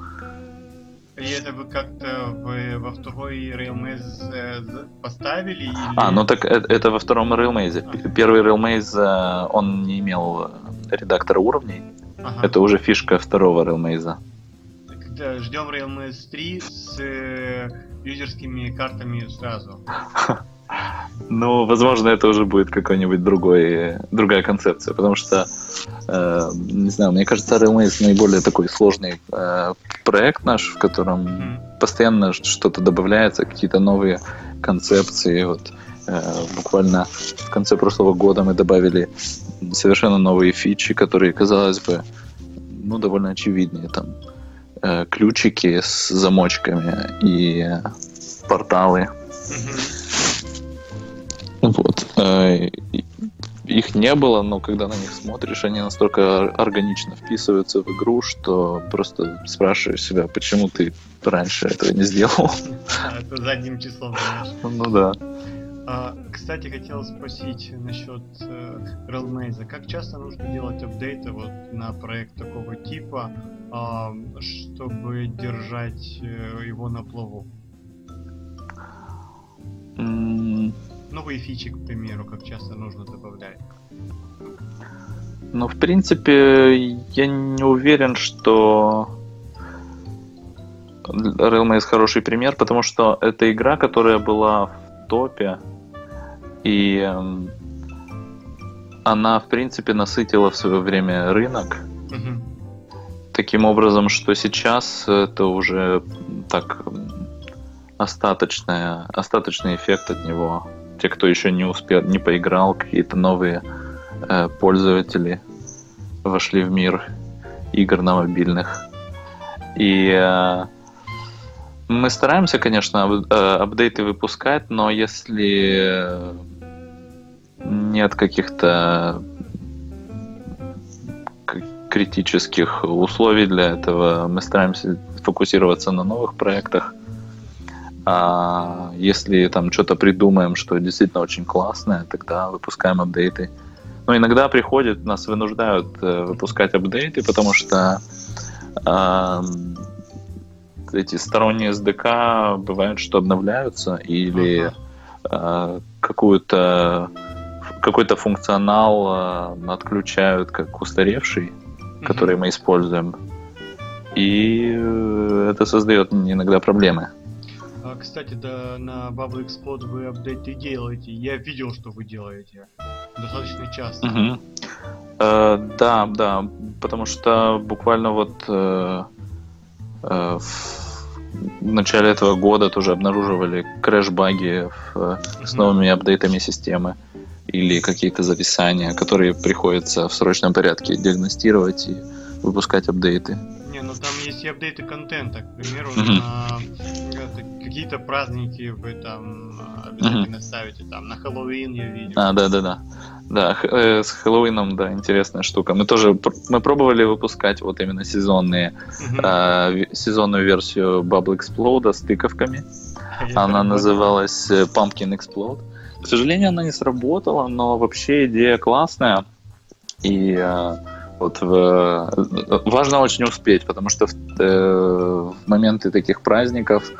[SPEAKER 1] И это вы как-то во второй Railmaze э, поставили? Или...
[SPEAKER 2] А, ну так это, это во втором Railmaze. А. Первый Railmaze, э, он не имел редактора уровней. Ага. Это уже фишка второго Railmaze.
[SPEAKER 1] Тогда ждем Railmaze 3 с э, юзерскими картами сразу.
[SPEAKER 2] Ну, возможно, это уже будет какой-нибудь другой, другая концепция, потому что, э, не знаю, мне кажется, Railmaze наиболее такой сложный э, проект наш, в котором mm-hmm. постоянно что-то добавляется, какие-то новые концепции. Вот э, буквально в конце прошлого года мы добавили совершенно новые фичи, которые, казалось бы, ну, довольно очевидные. Там э, ключики с замочками и э, порталы. Mm-hmm их не было, но когда на них смотришь, они настолько органично вписываются в игру, что просто спрашиваешь себя, почему ты раньше этого не сделал.
[SPEAKER 1] Это задним числом.
[SPEAKER 2] Ну да.
[SPEAKER 1] А, кстати, хотел спросить насчет э, Railmaze. Как часто нужно делать апдейты вот на проект такого типа, э, чтобы держать э, его на плаву? Новые фичи, к примеру, как часто нужно добавлять?
[SPEAKER 2] Ну, в принципе, я не уверен, что Railmaze хороший пример, потому что это игра, которая была в топе, и эм, она, в принципе, насытила в свое время рынок. Таким образом, что сейчас это уже так остаточная, остаточный эффект от него. Те, кто еще не успел, не поиграл, какие-то новые э, пользователи вошли в мир игр на мобильных. И э, мы стараемся, конечно, ап- э, апдейты выпускать, но если нет каких-то критических условий для этого. Мы стараемся фокусироваться на новых проектах. А если там что-то придумаем, что действительно очень классное, тогда выпускаем апдейты. Но иногда приходят, нас вынуждают э, выпускать апдейты, потому что э, эти сторонние SDK бывают, что обновляются или э, какую-то какой-то функционал э, отключают как устаревший, mm-hmm. который мы используем. И э, это создает иногда проблемы.
[SPEAKER 1] А, кстати, да, на Bubble Explode вы апдейты делаете. Я видел, что вы делаете. Достаточно часто.
[SPEAKER 2] Угу. Э, да, да, потому что буквально вот э, э, в начале этого года тоже обнаруживали крэш-баги в, с новыми апдейтами системы или какие-то зависания, которые приходится в срочном порядке диагностировать и выпускать апдейты.
[SPEAKER 1] Ну там есть и апдейты контента, к примеру, на какие-то праздники вы там обязательно mm-hmm. ставите, там на Хэллоуин я видел.
[SPEAKER 2] А, да, да, да. Да, э, с Хэллоуином, да, интересная штука. Мы тоже мы пробовали выпускать вот именно сезонные, э, сезонную версию Bubble Explode с тыковками. Она называлась э, Pumpkin Explode. К сожалению, она не сработала, но вообще идея классная. И э, вот в, важно очень успеть, потому что в, э, в моменты таких праздников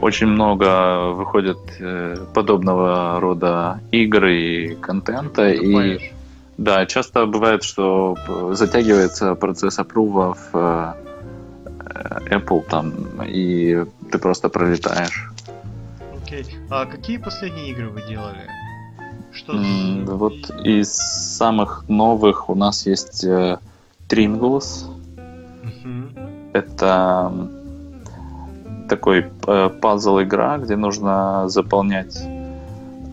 [SPEAKER 2] очень много выходит э, подобного рода игр и контента. И да, часто бывает, что затягивается процесс опрува в э, Apple там, и ты просто пролетаешь.
[SPEAKER 1] Окей. А какие последние игры вы делали?
[SPEAKER 2] Что mm, вот из самых новых у нас есть э, Tringles. Uh-huh. Это такой э, пазл-игра, где нужно заполнять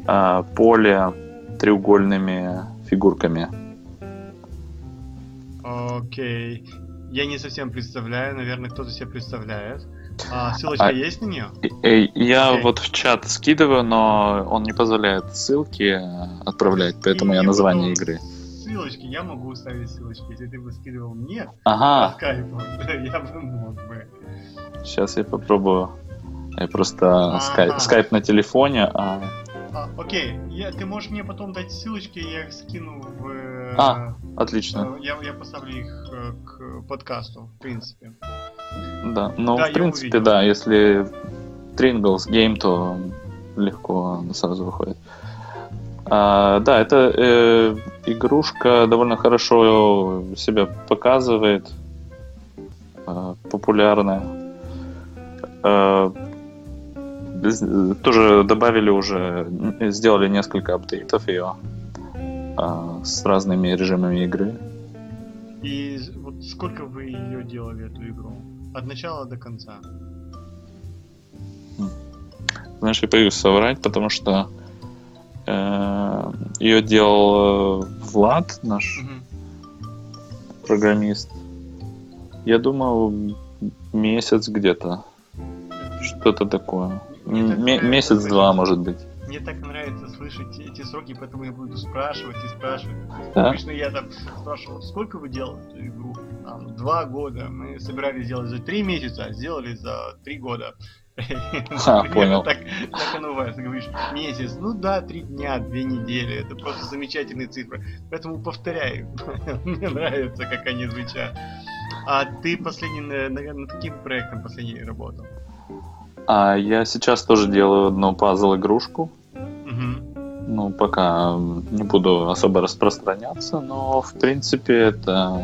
[SPEAKER 2] э, поле треугольными фигурками.
[SPEAKER 1] Окей. Я не совсем представляю, наверное, кто-то себе представляет. А, ссылочка а, есть на нее?
[SPEAKER 2] Я okay. вот в чат скидываю, но он не позволяет ссылки отправлять, поэтому И я название игры.
[SPEAKER 1] Ссылочки, я могу ставить ссылочки. Если ты бы скидывал мне
[SPEAKER 2] ага.
[SPEAKER 1] по скайпу, я бы мог бы.
[SPEAKER 2] Сейчас я попробую. Я просто ага. скайп, на телефоне, а
[SPEAKER 1] а, окей, я, ты можешь мне потом дать ссылочки, я их скину в...
[SPEAKER 2] Э, а, отлично.
[SPEAKER 1] Э, я, я поставлю их э, к подкасту, в принципе.
[SPEAKER 2] Да, ну, да, в принципе, да, если Tringles Game, то легко сразу выходит. А, да, это э, игрушка довольно хорошо себя показывает, э, популярная. Э, тоже добавили уже, сделали несколько апдейтов ее а, с разными режимами игры.
[SPEAKER 1] И вот сколько вы ее делали, эту игру? От начала до конца?
[SPEAKER 2] Знаешь, я боюсь соврать, потому что э, ее делал э, Влад, наш угу. программист. Я думаю, месяц где-то. Что-то такое. Месяц-два, может быть.
[SPEAKER 1] Мне так нравится слышать эти сроки, поэтому я буду спрашивать и спрашивать. Да? Обычно я там спрашивал, сколько вы делали эту игру? Там, два года. Мы собирались сделать за три месяца, а сделали за три года.
[SPEAKER 2] А, понял.
[SPEAKER 1] Так, так оно бывает. Ты говоришь, месяц, ну да, три дня, две недели. Это просто замечательные цифры. Поэтому повторяю. Мне нравится, как они звучат. А ты последний, наверное, над каким проектом последний работал?
[SPEAKER 2] А я сейчас тоже делаю одну пазл-игрушку. Угу. Ну, пока не буду особо распространяться, но в принципе это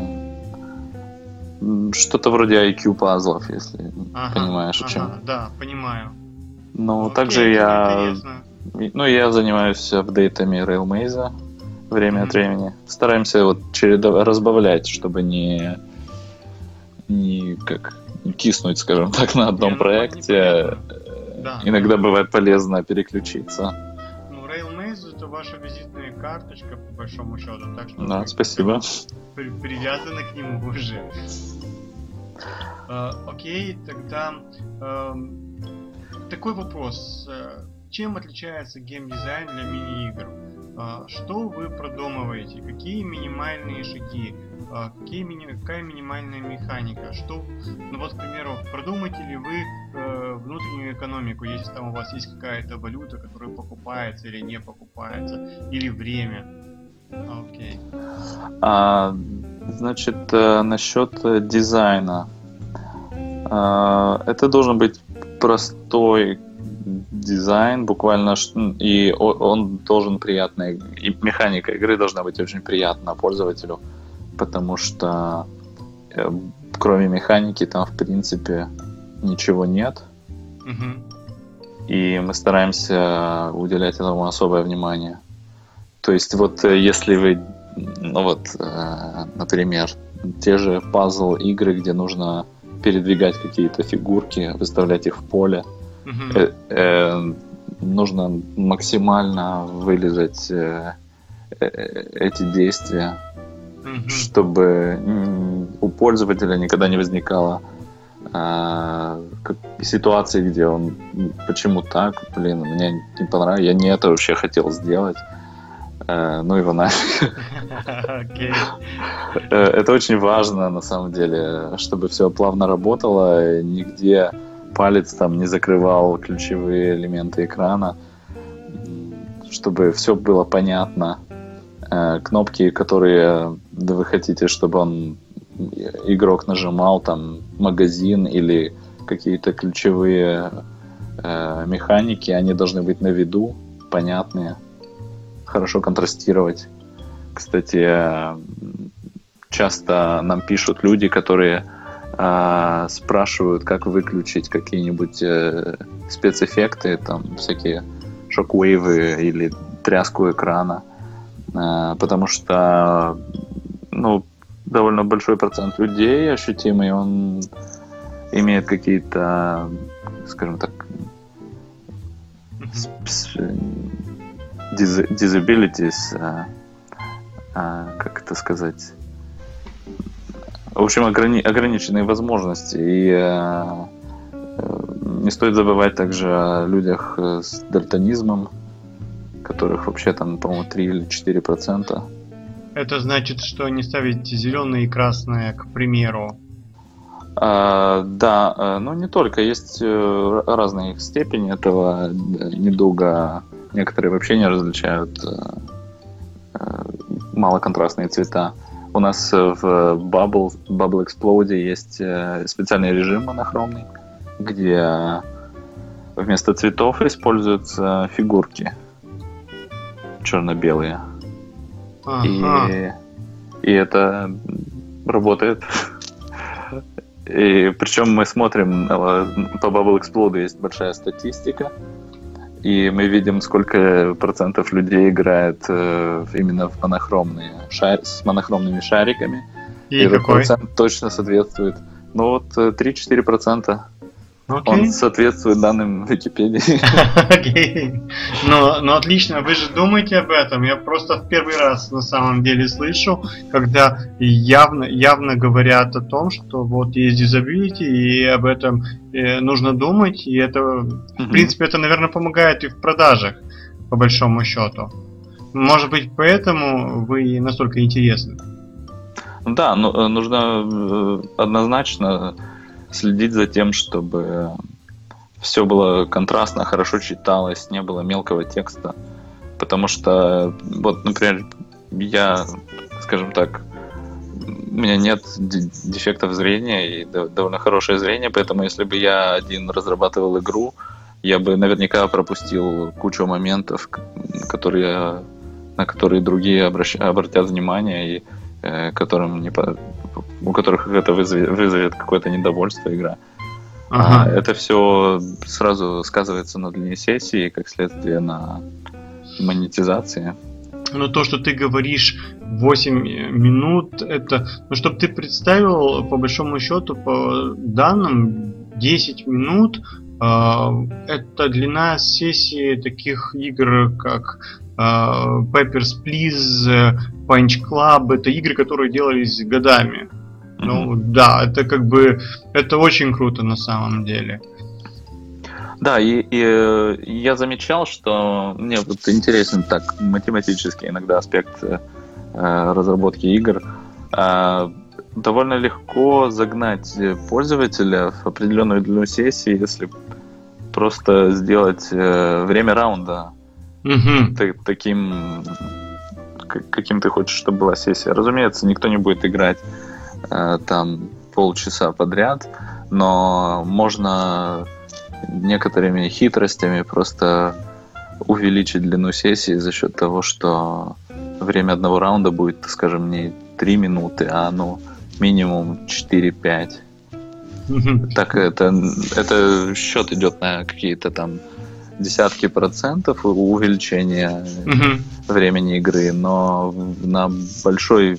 [SPEAKER 2] что-то вроде IQ пазлов, если ага, понимаешь, о чем. Ага,
[SPEAKER 1] да, понимаю.
[SPEAKER 2] Ну, Окей, также я, ну, я занимаюсь апдейтами Railmaze время mm-hmm. от времени. Стараемся вот чередов... разбавлять, чтобы не, не как не киснуть, скажем так, на одном не, ну, проекте. Да. Иногда бывает полезно переключиться.
[SPEAKER 1] Ваша визитная карточка, по большому счету, так что...
[SPEAKER 2] Да, спасибо.
[SPEAKER 1] При, привязаны к нему уже. Uh, окей, тогда uh, такой вопрос. Uh, чем отличается геймдизайн для мини-игр? Uh, что вы продумываете? Какие минимальные шаги? А, какие какая минимальная механика, что, ну вот, к примеру, продумаете ли вы э, внутреннюю экономику, если там у вас есть какая-то валюта, которая покупается или не покупается, или время. Окей.
[SPEAKER 2] А, значит, э, насчет дизайна. А, это должен быть простой дизайн, буквально, и он должен приятный, и механика игры должна быть очень приятна пользователю потому что э, кроме механики там в принципе ничего нет. И мы стараемся уделять этому особое внимание. То есть вот э, если вы, ну вот, э, например, те же пазл игры, где нужно передвигать какие-то фигурки, выставлять их в поле, э, э, нужно максимально вылезать э, э, эти действия угу. чтобы у пользователя никогда не возникало а, ситуации, где он почему так, блин, мне не понравилось, я не это вообще хотел сделать. А, ну его нафиг. Э, это очень важно, на самом деле, чтобы все плавно работало, нигде палец там не закрывал ключевые элементы экрана, чтобы все было понятно, Э, кнопки, которые вы хотите, чтобы он игрок нажимал, там магазин или какие-то ключевые э, механики, они должны быть на виду, понятные, хорошо контрастировать. Кстати, э, часто нам пишут люди, которые э, спрашивают, как выключить какие-нибудь э, спецэффекты, там всякие шоквейвы или тряску экрана. Э, потому что ну, довольно большой процент людей ощутимый, он имеет какие-то, скажем так, disabilities, э, э, как это сказать, в общем, ограни ограниченные возможности. И не стоит забывать также о людях с дальтонизмом, которых вообще там, по-моему, 3 или 4 процента.
[SPEAKER 1] Это значит, что не ставите зеленое и красное, к примеру.
[SPEAKER 2] А, да, э, но не только. Есть э, разные степени этого недуга. Некоторые вообще не различают э, малоконтрастные цвета. У нас в Bubble, Bubble Explode есть специальный режим монохромный, где вместо цветов используются фигурки черно-белые. Ага. И, и это работает. И причем мы смотрим, э, по Bubble Explode есть большая статистика, и мы видим, сколько процентов людей играет э, именно в монохромные шар... с монохромными шариками.
[SPEAKER 1] И, и этот
[SPEAKER 2] процент точно соответствует. Ну вот 3-4 э, процента. Okay. Он соответствует данным Википедии.
[SPEAKER 1] Окей. Ну, ну отлично, вы же думаете об этом. Я просто в первый раз на самом деле слышу, когда явно, явно говорят о том, что вот есть disability, и об этом э, нужно думать, и это, в принципе, это, наверное, помогает и в продажах, по большому счету. Может быть, поэтому вы настолько интересны.
[SPEAKER 2] Да, ну, э, нужно э, однозначно следить за тем, чтобы все было контрастно, хорошо читалось, не было мелкого текста. Потому что, вот, например, я, скажем так, у меня нет дефектов зрения и довольно хорошее зрение, поэтому если бы я один разрабатывал игру, я бы наверняка пропустил кучу моментов, которые, на которые другие обращ... обратят внимание и э, которым не. У которых это вызовет, вызовет какое-то недовольство игра. А ага. А это все сразу сказывается на длине сессии, как следствие на монетизации.
[SPEAKER 1] Но то, что ты говоришь 8 минут, это, ну, чтобы ты представил, по большому счету, по данным, 10 минут э, это длина сессии таких игр, как э, Peppers Please, Punch Club, это игры, которые делались годами. Mm-hmm. Ну да, это как бы, это очень круто на самом деле.
[SPEAKER 2] Да, и, и э, я замечал, что мне вот интересен так математический иногда аспект э, разработки игр. Э, довольно легко загнать пользователя в определенную длину сессии, если просто сделать э, время раунда угу. таким, каким ты хочешь, чтобы была сессия. Разумеется, никто не будет играть э, там полчаса подряд, но можно некоторыми хитростями просто увеличить длину сессии за счет того, что время одного раунда будет, скажем, не 3 минуты, а ну минимум 4-5. Так это, это счет идет на какие-то там десятки процентов увеличения времени игры, но на большой э,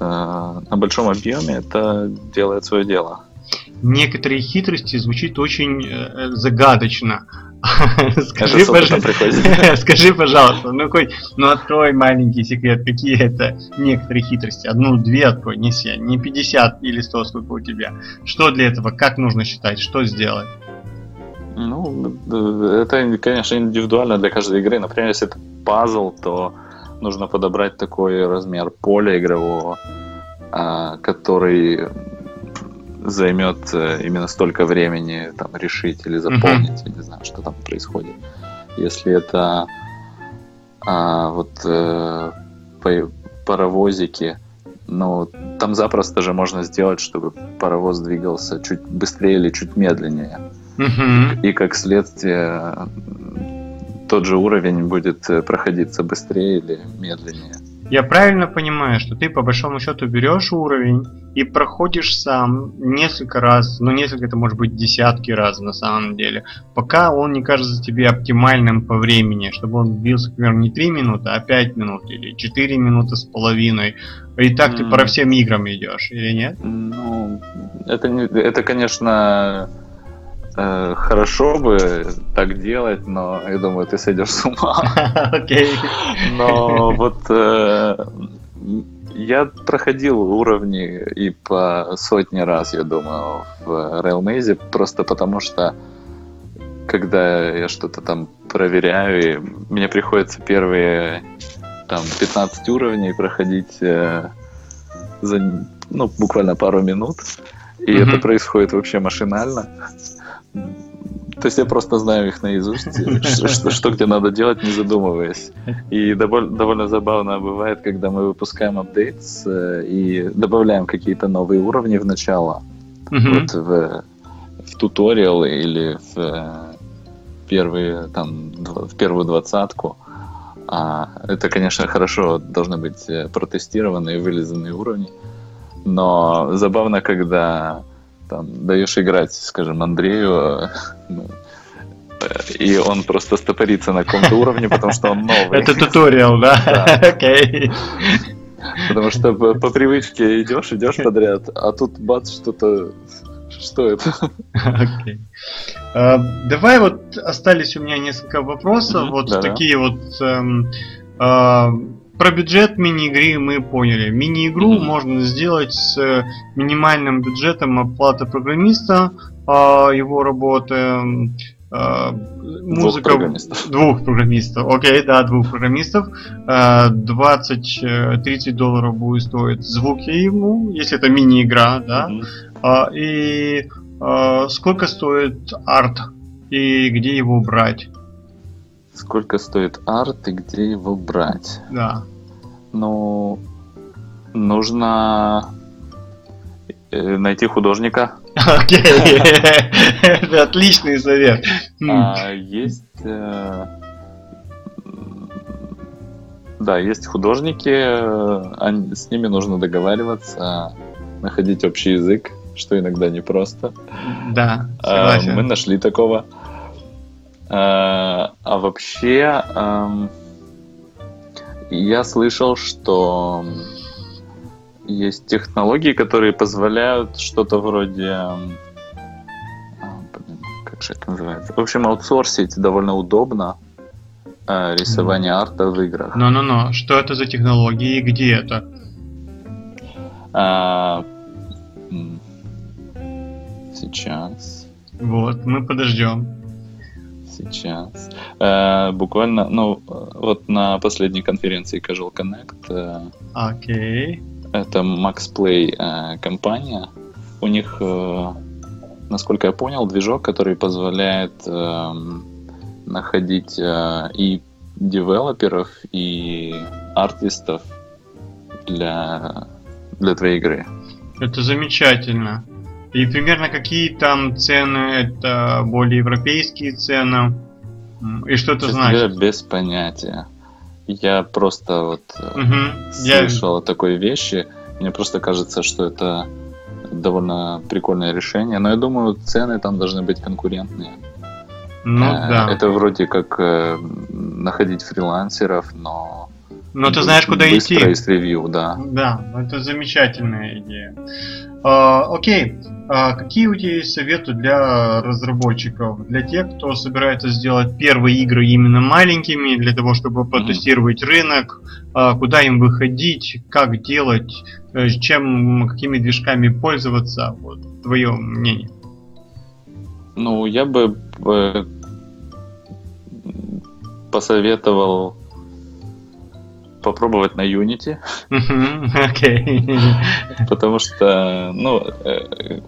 [SPEAKER 2] на большом объеме это делает свое дело
[SPEAKER 1] некоторые хитрости звучит очень э, загадочно. Скажи, пожалуйста, скажи, пожалуйста, ну хоть, ну открой маленький секрет, какие это некоторые хитрости. Одну-две открой, не все, не 50 или 100, сколько у тебя. Что для этого, как нужно считать, что сделать?
[SPEAKER 2] Ну, это, конечно, индивидуально для каждой игры. Например, если это пазл, то нужно подобрать такой размер поля игрового, а, который займет э, именно столько времени там решить или заполнить, mm-hmm. я не знаю, что там происходит. Если это а, вот э, паровозики, ну там запросто же можно сделать, чтобы паровоз двигался чуть быстрее или чуть медленнее. Mm-hmm. И как следствие тот же уровень будет э, проходиться быстрее или медленнее.
[SPEAKER 1] Я правильно понимаю, что ты по большому счету берешь уровень и проходишь сам несколько раз, ну несколько это может быть десятки раз на самом деле, пока он не кажется тебе оптимальным по времени, чтобы он длился, например, не 3 минуты, а 5 минут или 4 минуты с половиной. И так mm-hmm. ты по всем играм идешь, или нет?
[SPEAKER 2] Ну, это, не, это конечно, хорошо бы так делать, но я думаю, ты сойдешь с ума. Окей. Но вот э, я проходил уровни и по сотни раз, я думаю, в Rail Maze, просто потому что когда я что-то там проверяю, и мне приходится первые там 15 уровней проходить э, за ну, буквально пару минут. И mm-hmm. это происходит вообще машинально. То есть я просто знаю их наизусть, что, где надо делать, не задумываясь. И довольно, забавно бывает, когда мы выпускаем апдейт э, и добавляем какие-то новые уровни в начало. Вот в, туториал или в э, первые, там, в первую двадцатку. А, это, конечно, хорошо должны быть э, протестированные, вылизанные уровни. Но забавно, когда там, даешь играть, скажем, Андрею, ну, и он просто стопорится на каком-то уровне, потому что он новый.
[SPEAKER 1] Это туториал, да? Окей.
[SPEAKER 2] Потому что по, привычке идешь, идешь подряд, а тут бац, что-то... Что это?
[SPEAKER 1] Окей. Uh, давай вот остались у меня несколько вопросов, mm-hmm, вот да, такие вот эм, uh, про бюджет мини-игры мы поняли. Мини-игру mm-hmm. можно сделать с э, минимальным бюджетом оплаты программиста, а, его работы, а, музыка двух программистов. Двух программистов. Окей, да, двух программистов. 20-30 э, долларов будет стоить звуки ему, если это мини-игра, да. Mm-hmm. И сколько стоит арт и где его брать?
[SPEAKER 2] Сколько стоит арт и где его брать?
[SPEAKER 1] Да.
[SPEAKER 2] Ну, нужно э, найти художника.
[SPEAKER 1] Окей, это отличный совет.
[SPEAKER 2] А есть... Э, да, есть художники, э, с ними нужно договариваться, находить общий язык, что иногда непросто.
[SPEAKER 1] Да,
[SPEAKER 2] согласен. Мы нашли такого. А вообще, эм, я слышал, что есть технологии, которые позволяют что-то вроде... А, как же это называется? В общем, аутсорсить довольно удобно э, рисование mm. арта в играх.
[SPEAKER 1] Ну-ну-ну, что это за технологии и где это?
[SPEAKER 2] А, сейчас.
[SPEAKER 1] Вот, мы подождем.
[SPEAKER 2] Сейчас. Э, буквально, ну, вот на последней конференции Casual Connect. Э.
[SPEAKER 1] Okay
[SPEAKER 2] это Max Play э, компания. У них, э, насколько я понял, движок, который позволяет э, находить э, и девелоперов, и артистов для, для твоей игры.
[SPEAKER 1] Это замечательно. И примерно какие там цены? Это более европейские цены? И что это Честно значит? Говоря,
[SPEAKER 2] без понятия. Я просто вот угу. слышал я... о такой вещи. Мне просто кажется, что это довольно прикольное решение. Но я думаю, цены там должны быть конкурентные.
[SPEAKER 1] Ну, э, да.
[SPEAKER 2] Это вроде как э, находить фрилансеров, но...
[SPEAKER 1] Но ты знаешь, куда идти.
[SPEAKER 2] Быстро ревью, да.
[SPEAKER 1] Да, это замечательная идея. А, окей, а какие у тебя есть советы для разработчиков, для тех, кто собирается сделать первые игры именно маленькими, для того, чтобы протестировать mm-hmm. рынок, а, куда им выходить, как делать, э, чем, какими движками пользоваться, вот, твое мнение?
[SPEAKER 2] Ну, я бы э, посоветовал попробовать на Unity.
[SPEAKER 1] Окей.
[SPEAKER 2] Потому что, ну, э,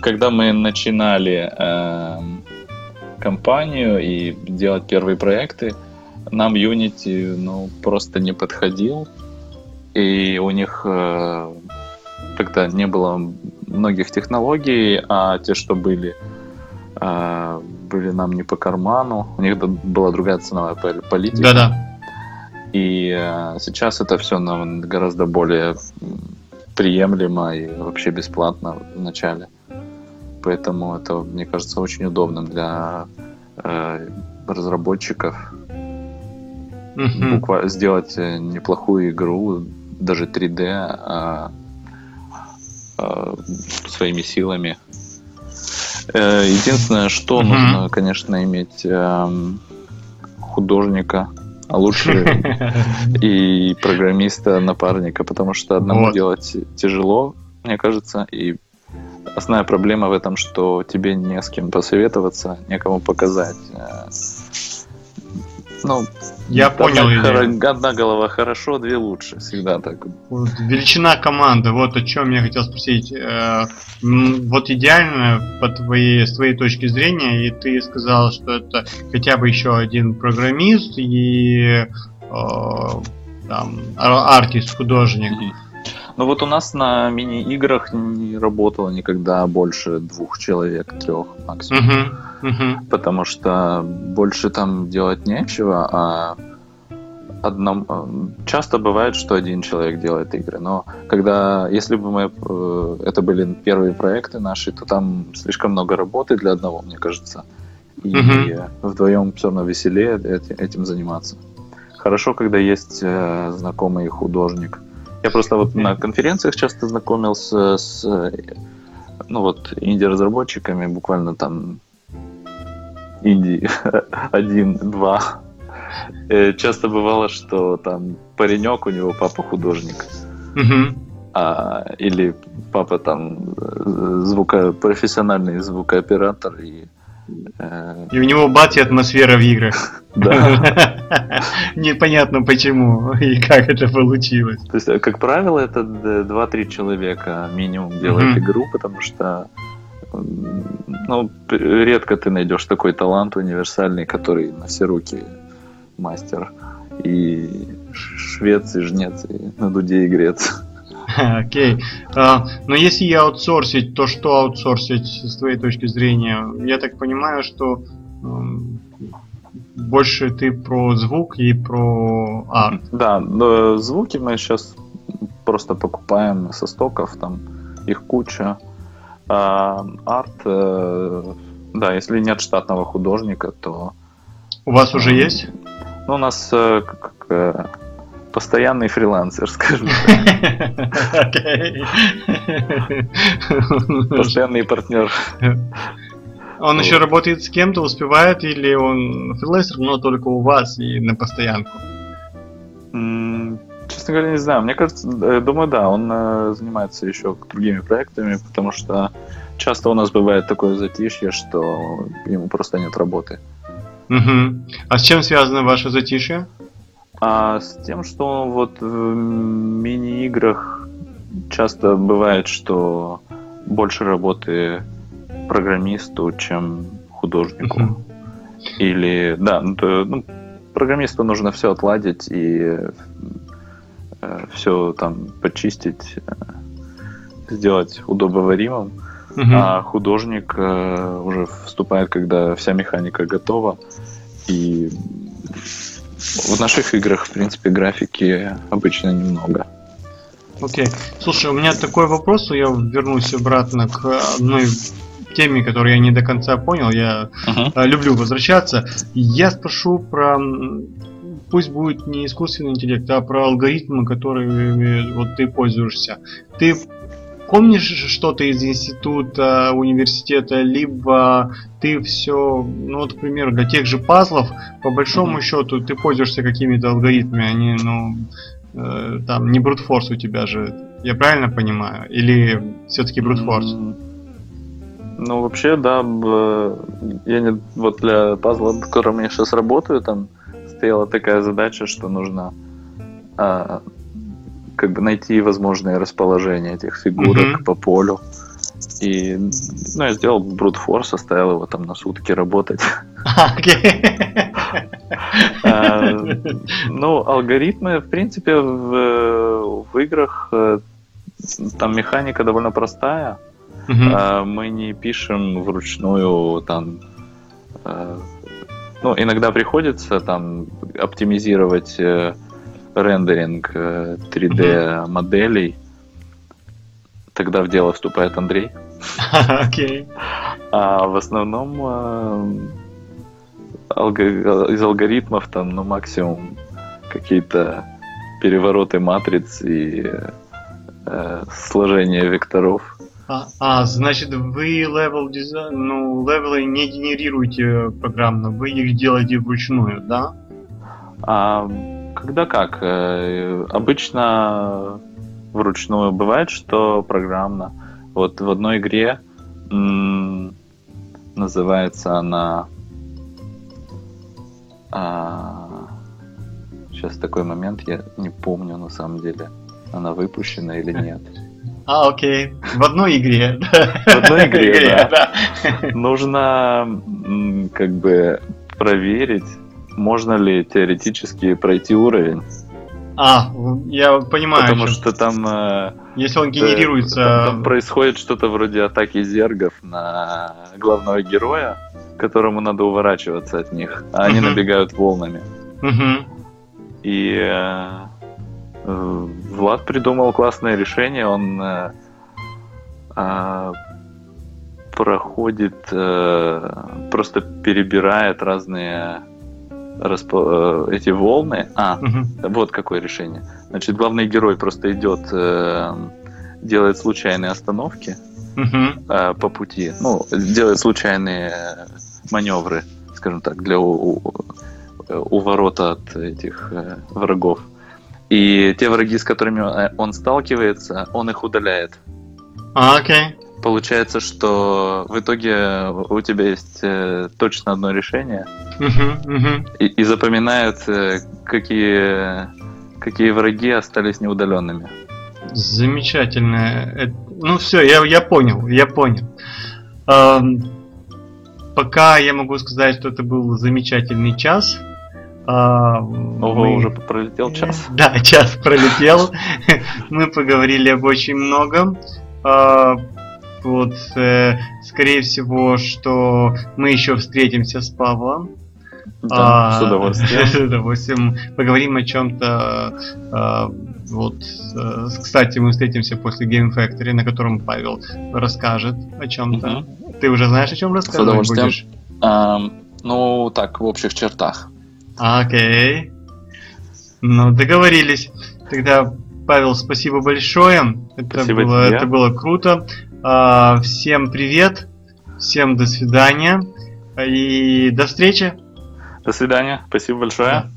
[SPEAKER 2] когда мы начинали эм, компанию и делать первые проекты, нам Unity, ну, просто не подходил. И у них э, тогда не было многих технологий, а те, что были, э, были нам не по карману. У них была другая ценовая политика.
[SPEAKER 1] Да-да.
[SPEAKER 2] И э, сейчас это все нам гораздо более приемлемо и вообще бесплатно в начале. Поэтому это, мне кажется, очень удобным для э, разработчиков.
[SPEAKER 1] Mm-hmm.
[SPEAKER 2] Буквально сделать э, неплохую игру, даже 3D, э, э, своими силами. Э, единственное, что mm-hmm. нужно, конечно, иметь э, художника, а лучше и программиста напарника, потому что одному вот. делать тяжело, мне кажется, и основная проблема в этом, что тебе не с кем посоветоваться, некому показать.
[SPEAKER 1] Ну, я понял.
[SPEAKER 2] Одна, одна голова хорошо, две лучше. Всегда так.
[SPEAKER 1] Вот, величина команды. Вот о чем я хотел спросить. Э, вот идеально по твоей, с твоей точки зрения, и ты сказал, что это хотя бы еще один программист и э, там, артист, художник. Mm-hmm.
[SPEAKER 2] Ну вот у нас на мини-играх не работало никогда больше двух человек, трех максимум.
[SPEAKER 1] Uh-huh, uh-huh.
[SPEAKER 2] Потому что больше там делать нечего, а одном... часто бывает, что один человек делает игры. Но когда, если бы мы э, это были первые проекты наши, то там слишком много работы для одного, мне кажется. И uh-huh. вдвоем все равно веселее этим заниматься. Хорошо, когда есть э, знакомый художник, я просто вот на конференциях часто знакомился с ну вот инди-разработчиками, буквально там инди один, два. Э, часто бывало, что там паренек, у него папа художник. А, или папа там э, звука, профессиональный звукооператор и
[SPEAKER 1] и у него бати атмосфера в играх.
[SPEAKER 2] Да.
[SPEAKER 1] Непонятно почему и как это получилось.
[SPEAKER 2] То есть, как правило, это 2-3 человека минимум делают игру, потому что ну, редко ты найдешь такой талант универсальный, который на все руки мастер. И швец, и жнец, и на дуде и грец.
[SPEAKER 1] Окей. А, но если и аутсорсить, то что аутсорсить с твоей точки зрения? Я так понимаю, что больше ты про звук и про арт.
[SPEAKER 2] Да, звуки мы сейчас просто покупаем со стоков, там их куча. А, арт, э, да, если нет штатного художника, то...
[SPEAKER 1] У вас уже есть?
[SPEAKER 2] Ну, у нас э, как, э, постоянный фрилансер, скажем так. Постоянный партнер.
[SPEAKER 1] Он еще работает с кем-то, успевает, или он фрилансер, но только у вас и на постоянку?
[SPEAKER 2] Честно говоря, не знаю. Мне кажется, э, думаю, да, он э, занимается еще другими проектами, потому что часто у нас бывает такое затишье, что ему просто нет работы.
[SPEAKER 1] Угу. А с чем связано ваше затишье?
[SPEAKER 2] А с тем, что вот в мини-играх часто бывает, что больше работы программисту, чем художнику. Или, да, ну, то, ну, программисту нужно все отладить и э, все там почистить, э, сделать удобоваримым. Uh-huh. А художник э, уже вступает, когда вся механика готова. И в наших играх, в принципе, графики обычно немного.
[SPEAKER 1] Окей. Okay. Слушай, у меня такой вопрос, я вернусь обратно к одной теме, которую я не до конца понял, я uh-huh. люблю возвращаться. Я спрошу про пусть будет не искусственный интеллект, а про алгоритмы, которыми вот ты пользуешься. Ты помнишь что-то из института, университета, либо ты все, ну вот, к примеру, для тех же пазлов, по большому mm-hmm. счету, ты пользуешься какими-то алгоритмами, они, ну, э, там, не брутфорс у тебя же, я правильно понимаю? Или все-таки брутфорс? Mm-hmm.
[SPEAKER 2] Ну, вообще, да, я не, вот для пазла, над которым я сейчас работаю, там стояла такая задача, что нужно а, как бы найти возможное расположение этих фигурок mm-hmm. по полю. И ну, я сделал брутфорс, оставил его там на сутки работать. А, ну, алгоритмы, в принципе, в, в играх э, там механика довольно простая. Uh-huh. Мы не пишем вручную там. Э, ну, иногда приходится там оптимизировать э, рендеринг 3D uh-huh. моделей. Тогда в дело вступает Андрей.
[SPEAKER 1] Окей. Okay.
[SPEAKER 2] А в основном из алгоритмов там, ну, максимум какие-то перевороты матриц и э, сложение векторов.
[SPEAKER 1] А, а, значит, вы level design, ну, level ы не генерируете программно, вы их делаете вручную, да?
[SPEAKER 2] А, когда как? Э, обычно вручную бывает, что программно. Вот в одной игре м- называется она... А, сейчас такой момент, я не помню на самом деле, она выпущена или нет.
[SPEAKER 1] А, окей. В одной игре.
[SPEAKER 2] В одной игре, да. Нужно как бы проверить, можно ли теоретически пройти уровень.
[SPEAKER 1] А, я понимаю.
[SPEAKER 2] Потому что там... Э,
[SPEAKER 1] Если он генерируется...
[SPEAKER 2] Там, происходит что-то вроде атаки зергов на главного героя, которому надо уворачиваться от них, а они набегают волнами. И э, Влад придумал классное решение. Он э, э, проходит, э, просто перебирает разные распо- э, эти волны. А, угу. вот какое решение. Значит, главный герой просто идет, э, делает случайные остановки угу. э, по пути. Ну, делает случайные маневры, скажем так, для у, у, уворота от этих э, врагов. И те враги, с которыми э, он сталкивается, он их удаляет.
[SPEAKER 1] А, окей.
[SPEAKER 2] Получается, что в итоге у тебя есть э, точно одно решение, uh-huh, uh-huh. И, и запоминает, э, какие, какие враги остались неудаленными.
[SPEAKER 1] Замечательно. Ну все, я, я понял, я понял. Эм, пока я могу сказать, что это был замечательный час.
[SPEAKER 2] А, Ого, мы... уже пролетел час.
[SPEAKER 1] Да, час пролетел. мы поговорили об очень многом. Вот, э, скорее всего, что мы еще встретимся с Павлом.
[SPEAKER 2] Да, а, с удовольствием. С
[SPEAKER 1] удовольствием. Поговорим о чем-то. А, вот, э, кстати, мы встретимся после Game Factory, на котором Павел расскажет о чем-то. Угу. Ты уже знаешь, о чем рассказывать С удовольствием. будешь?
[SPEAKER 2] А, ну, так, в общих чертах.
[SPEAKER 1] Окей. Ну, договорились. Тогда, Павел, спасибо большое. Это, спасибо было, тебе. это было круто. А, всем привет. Всем до свидания. И до встречи.
[SPEAKER 2] До свидания. Спасибо большое. Да.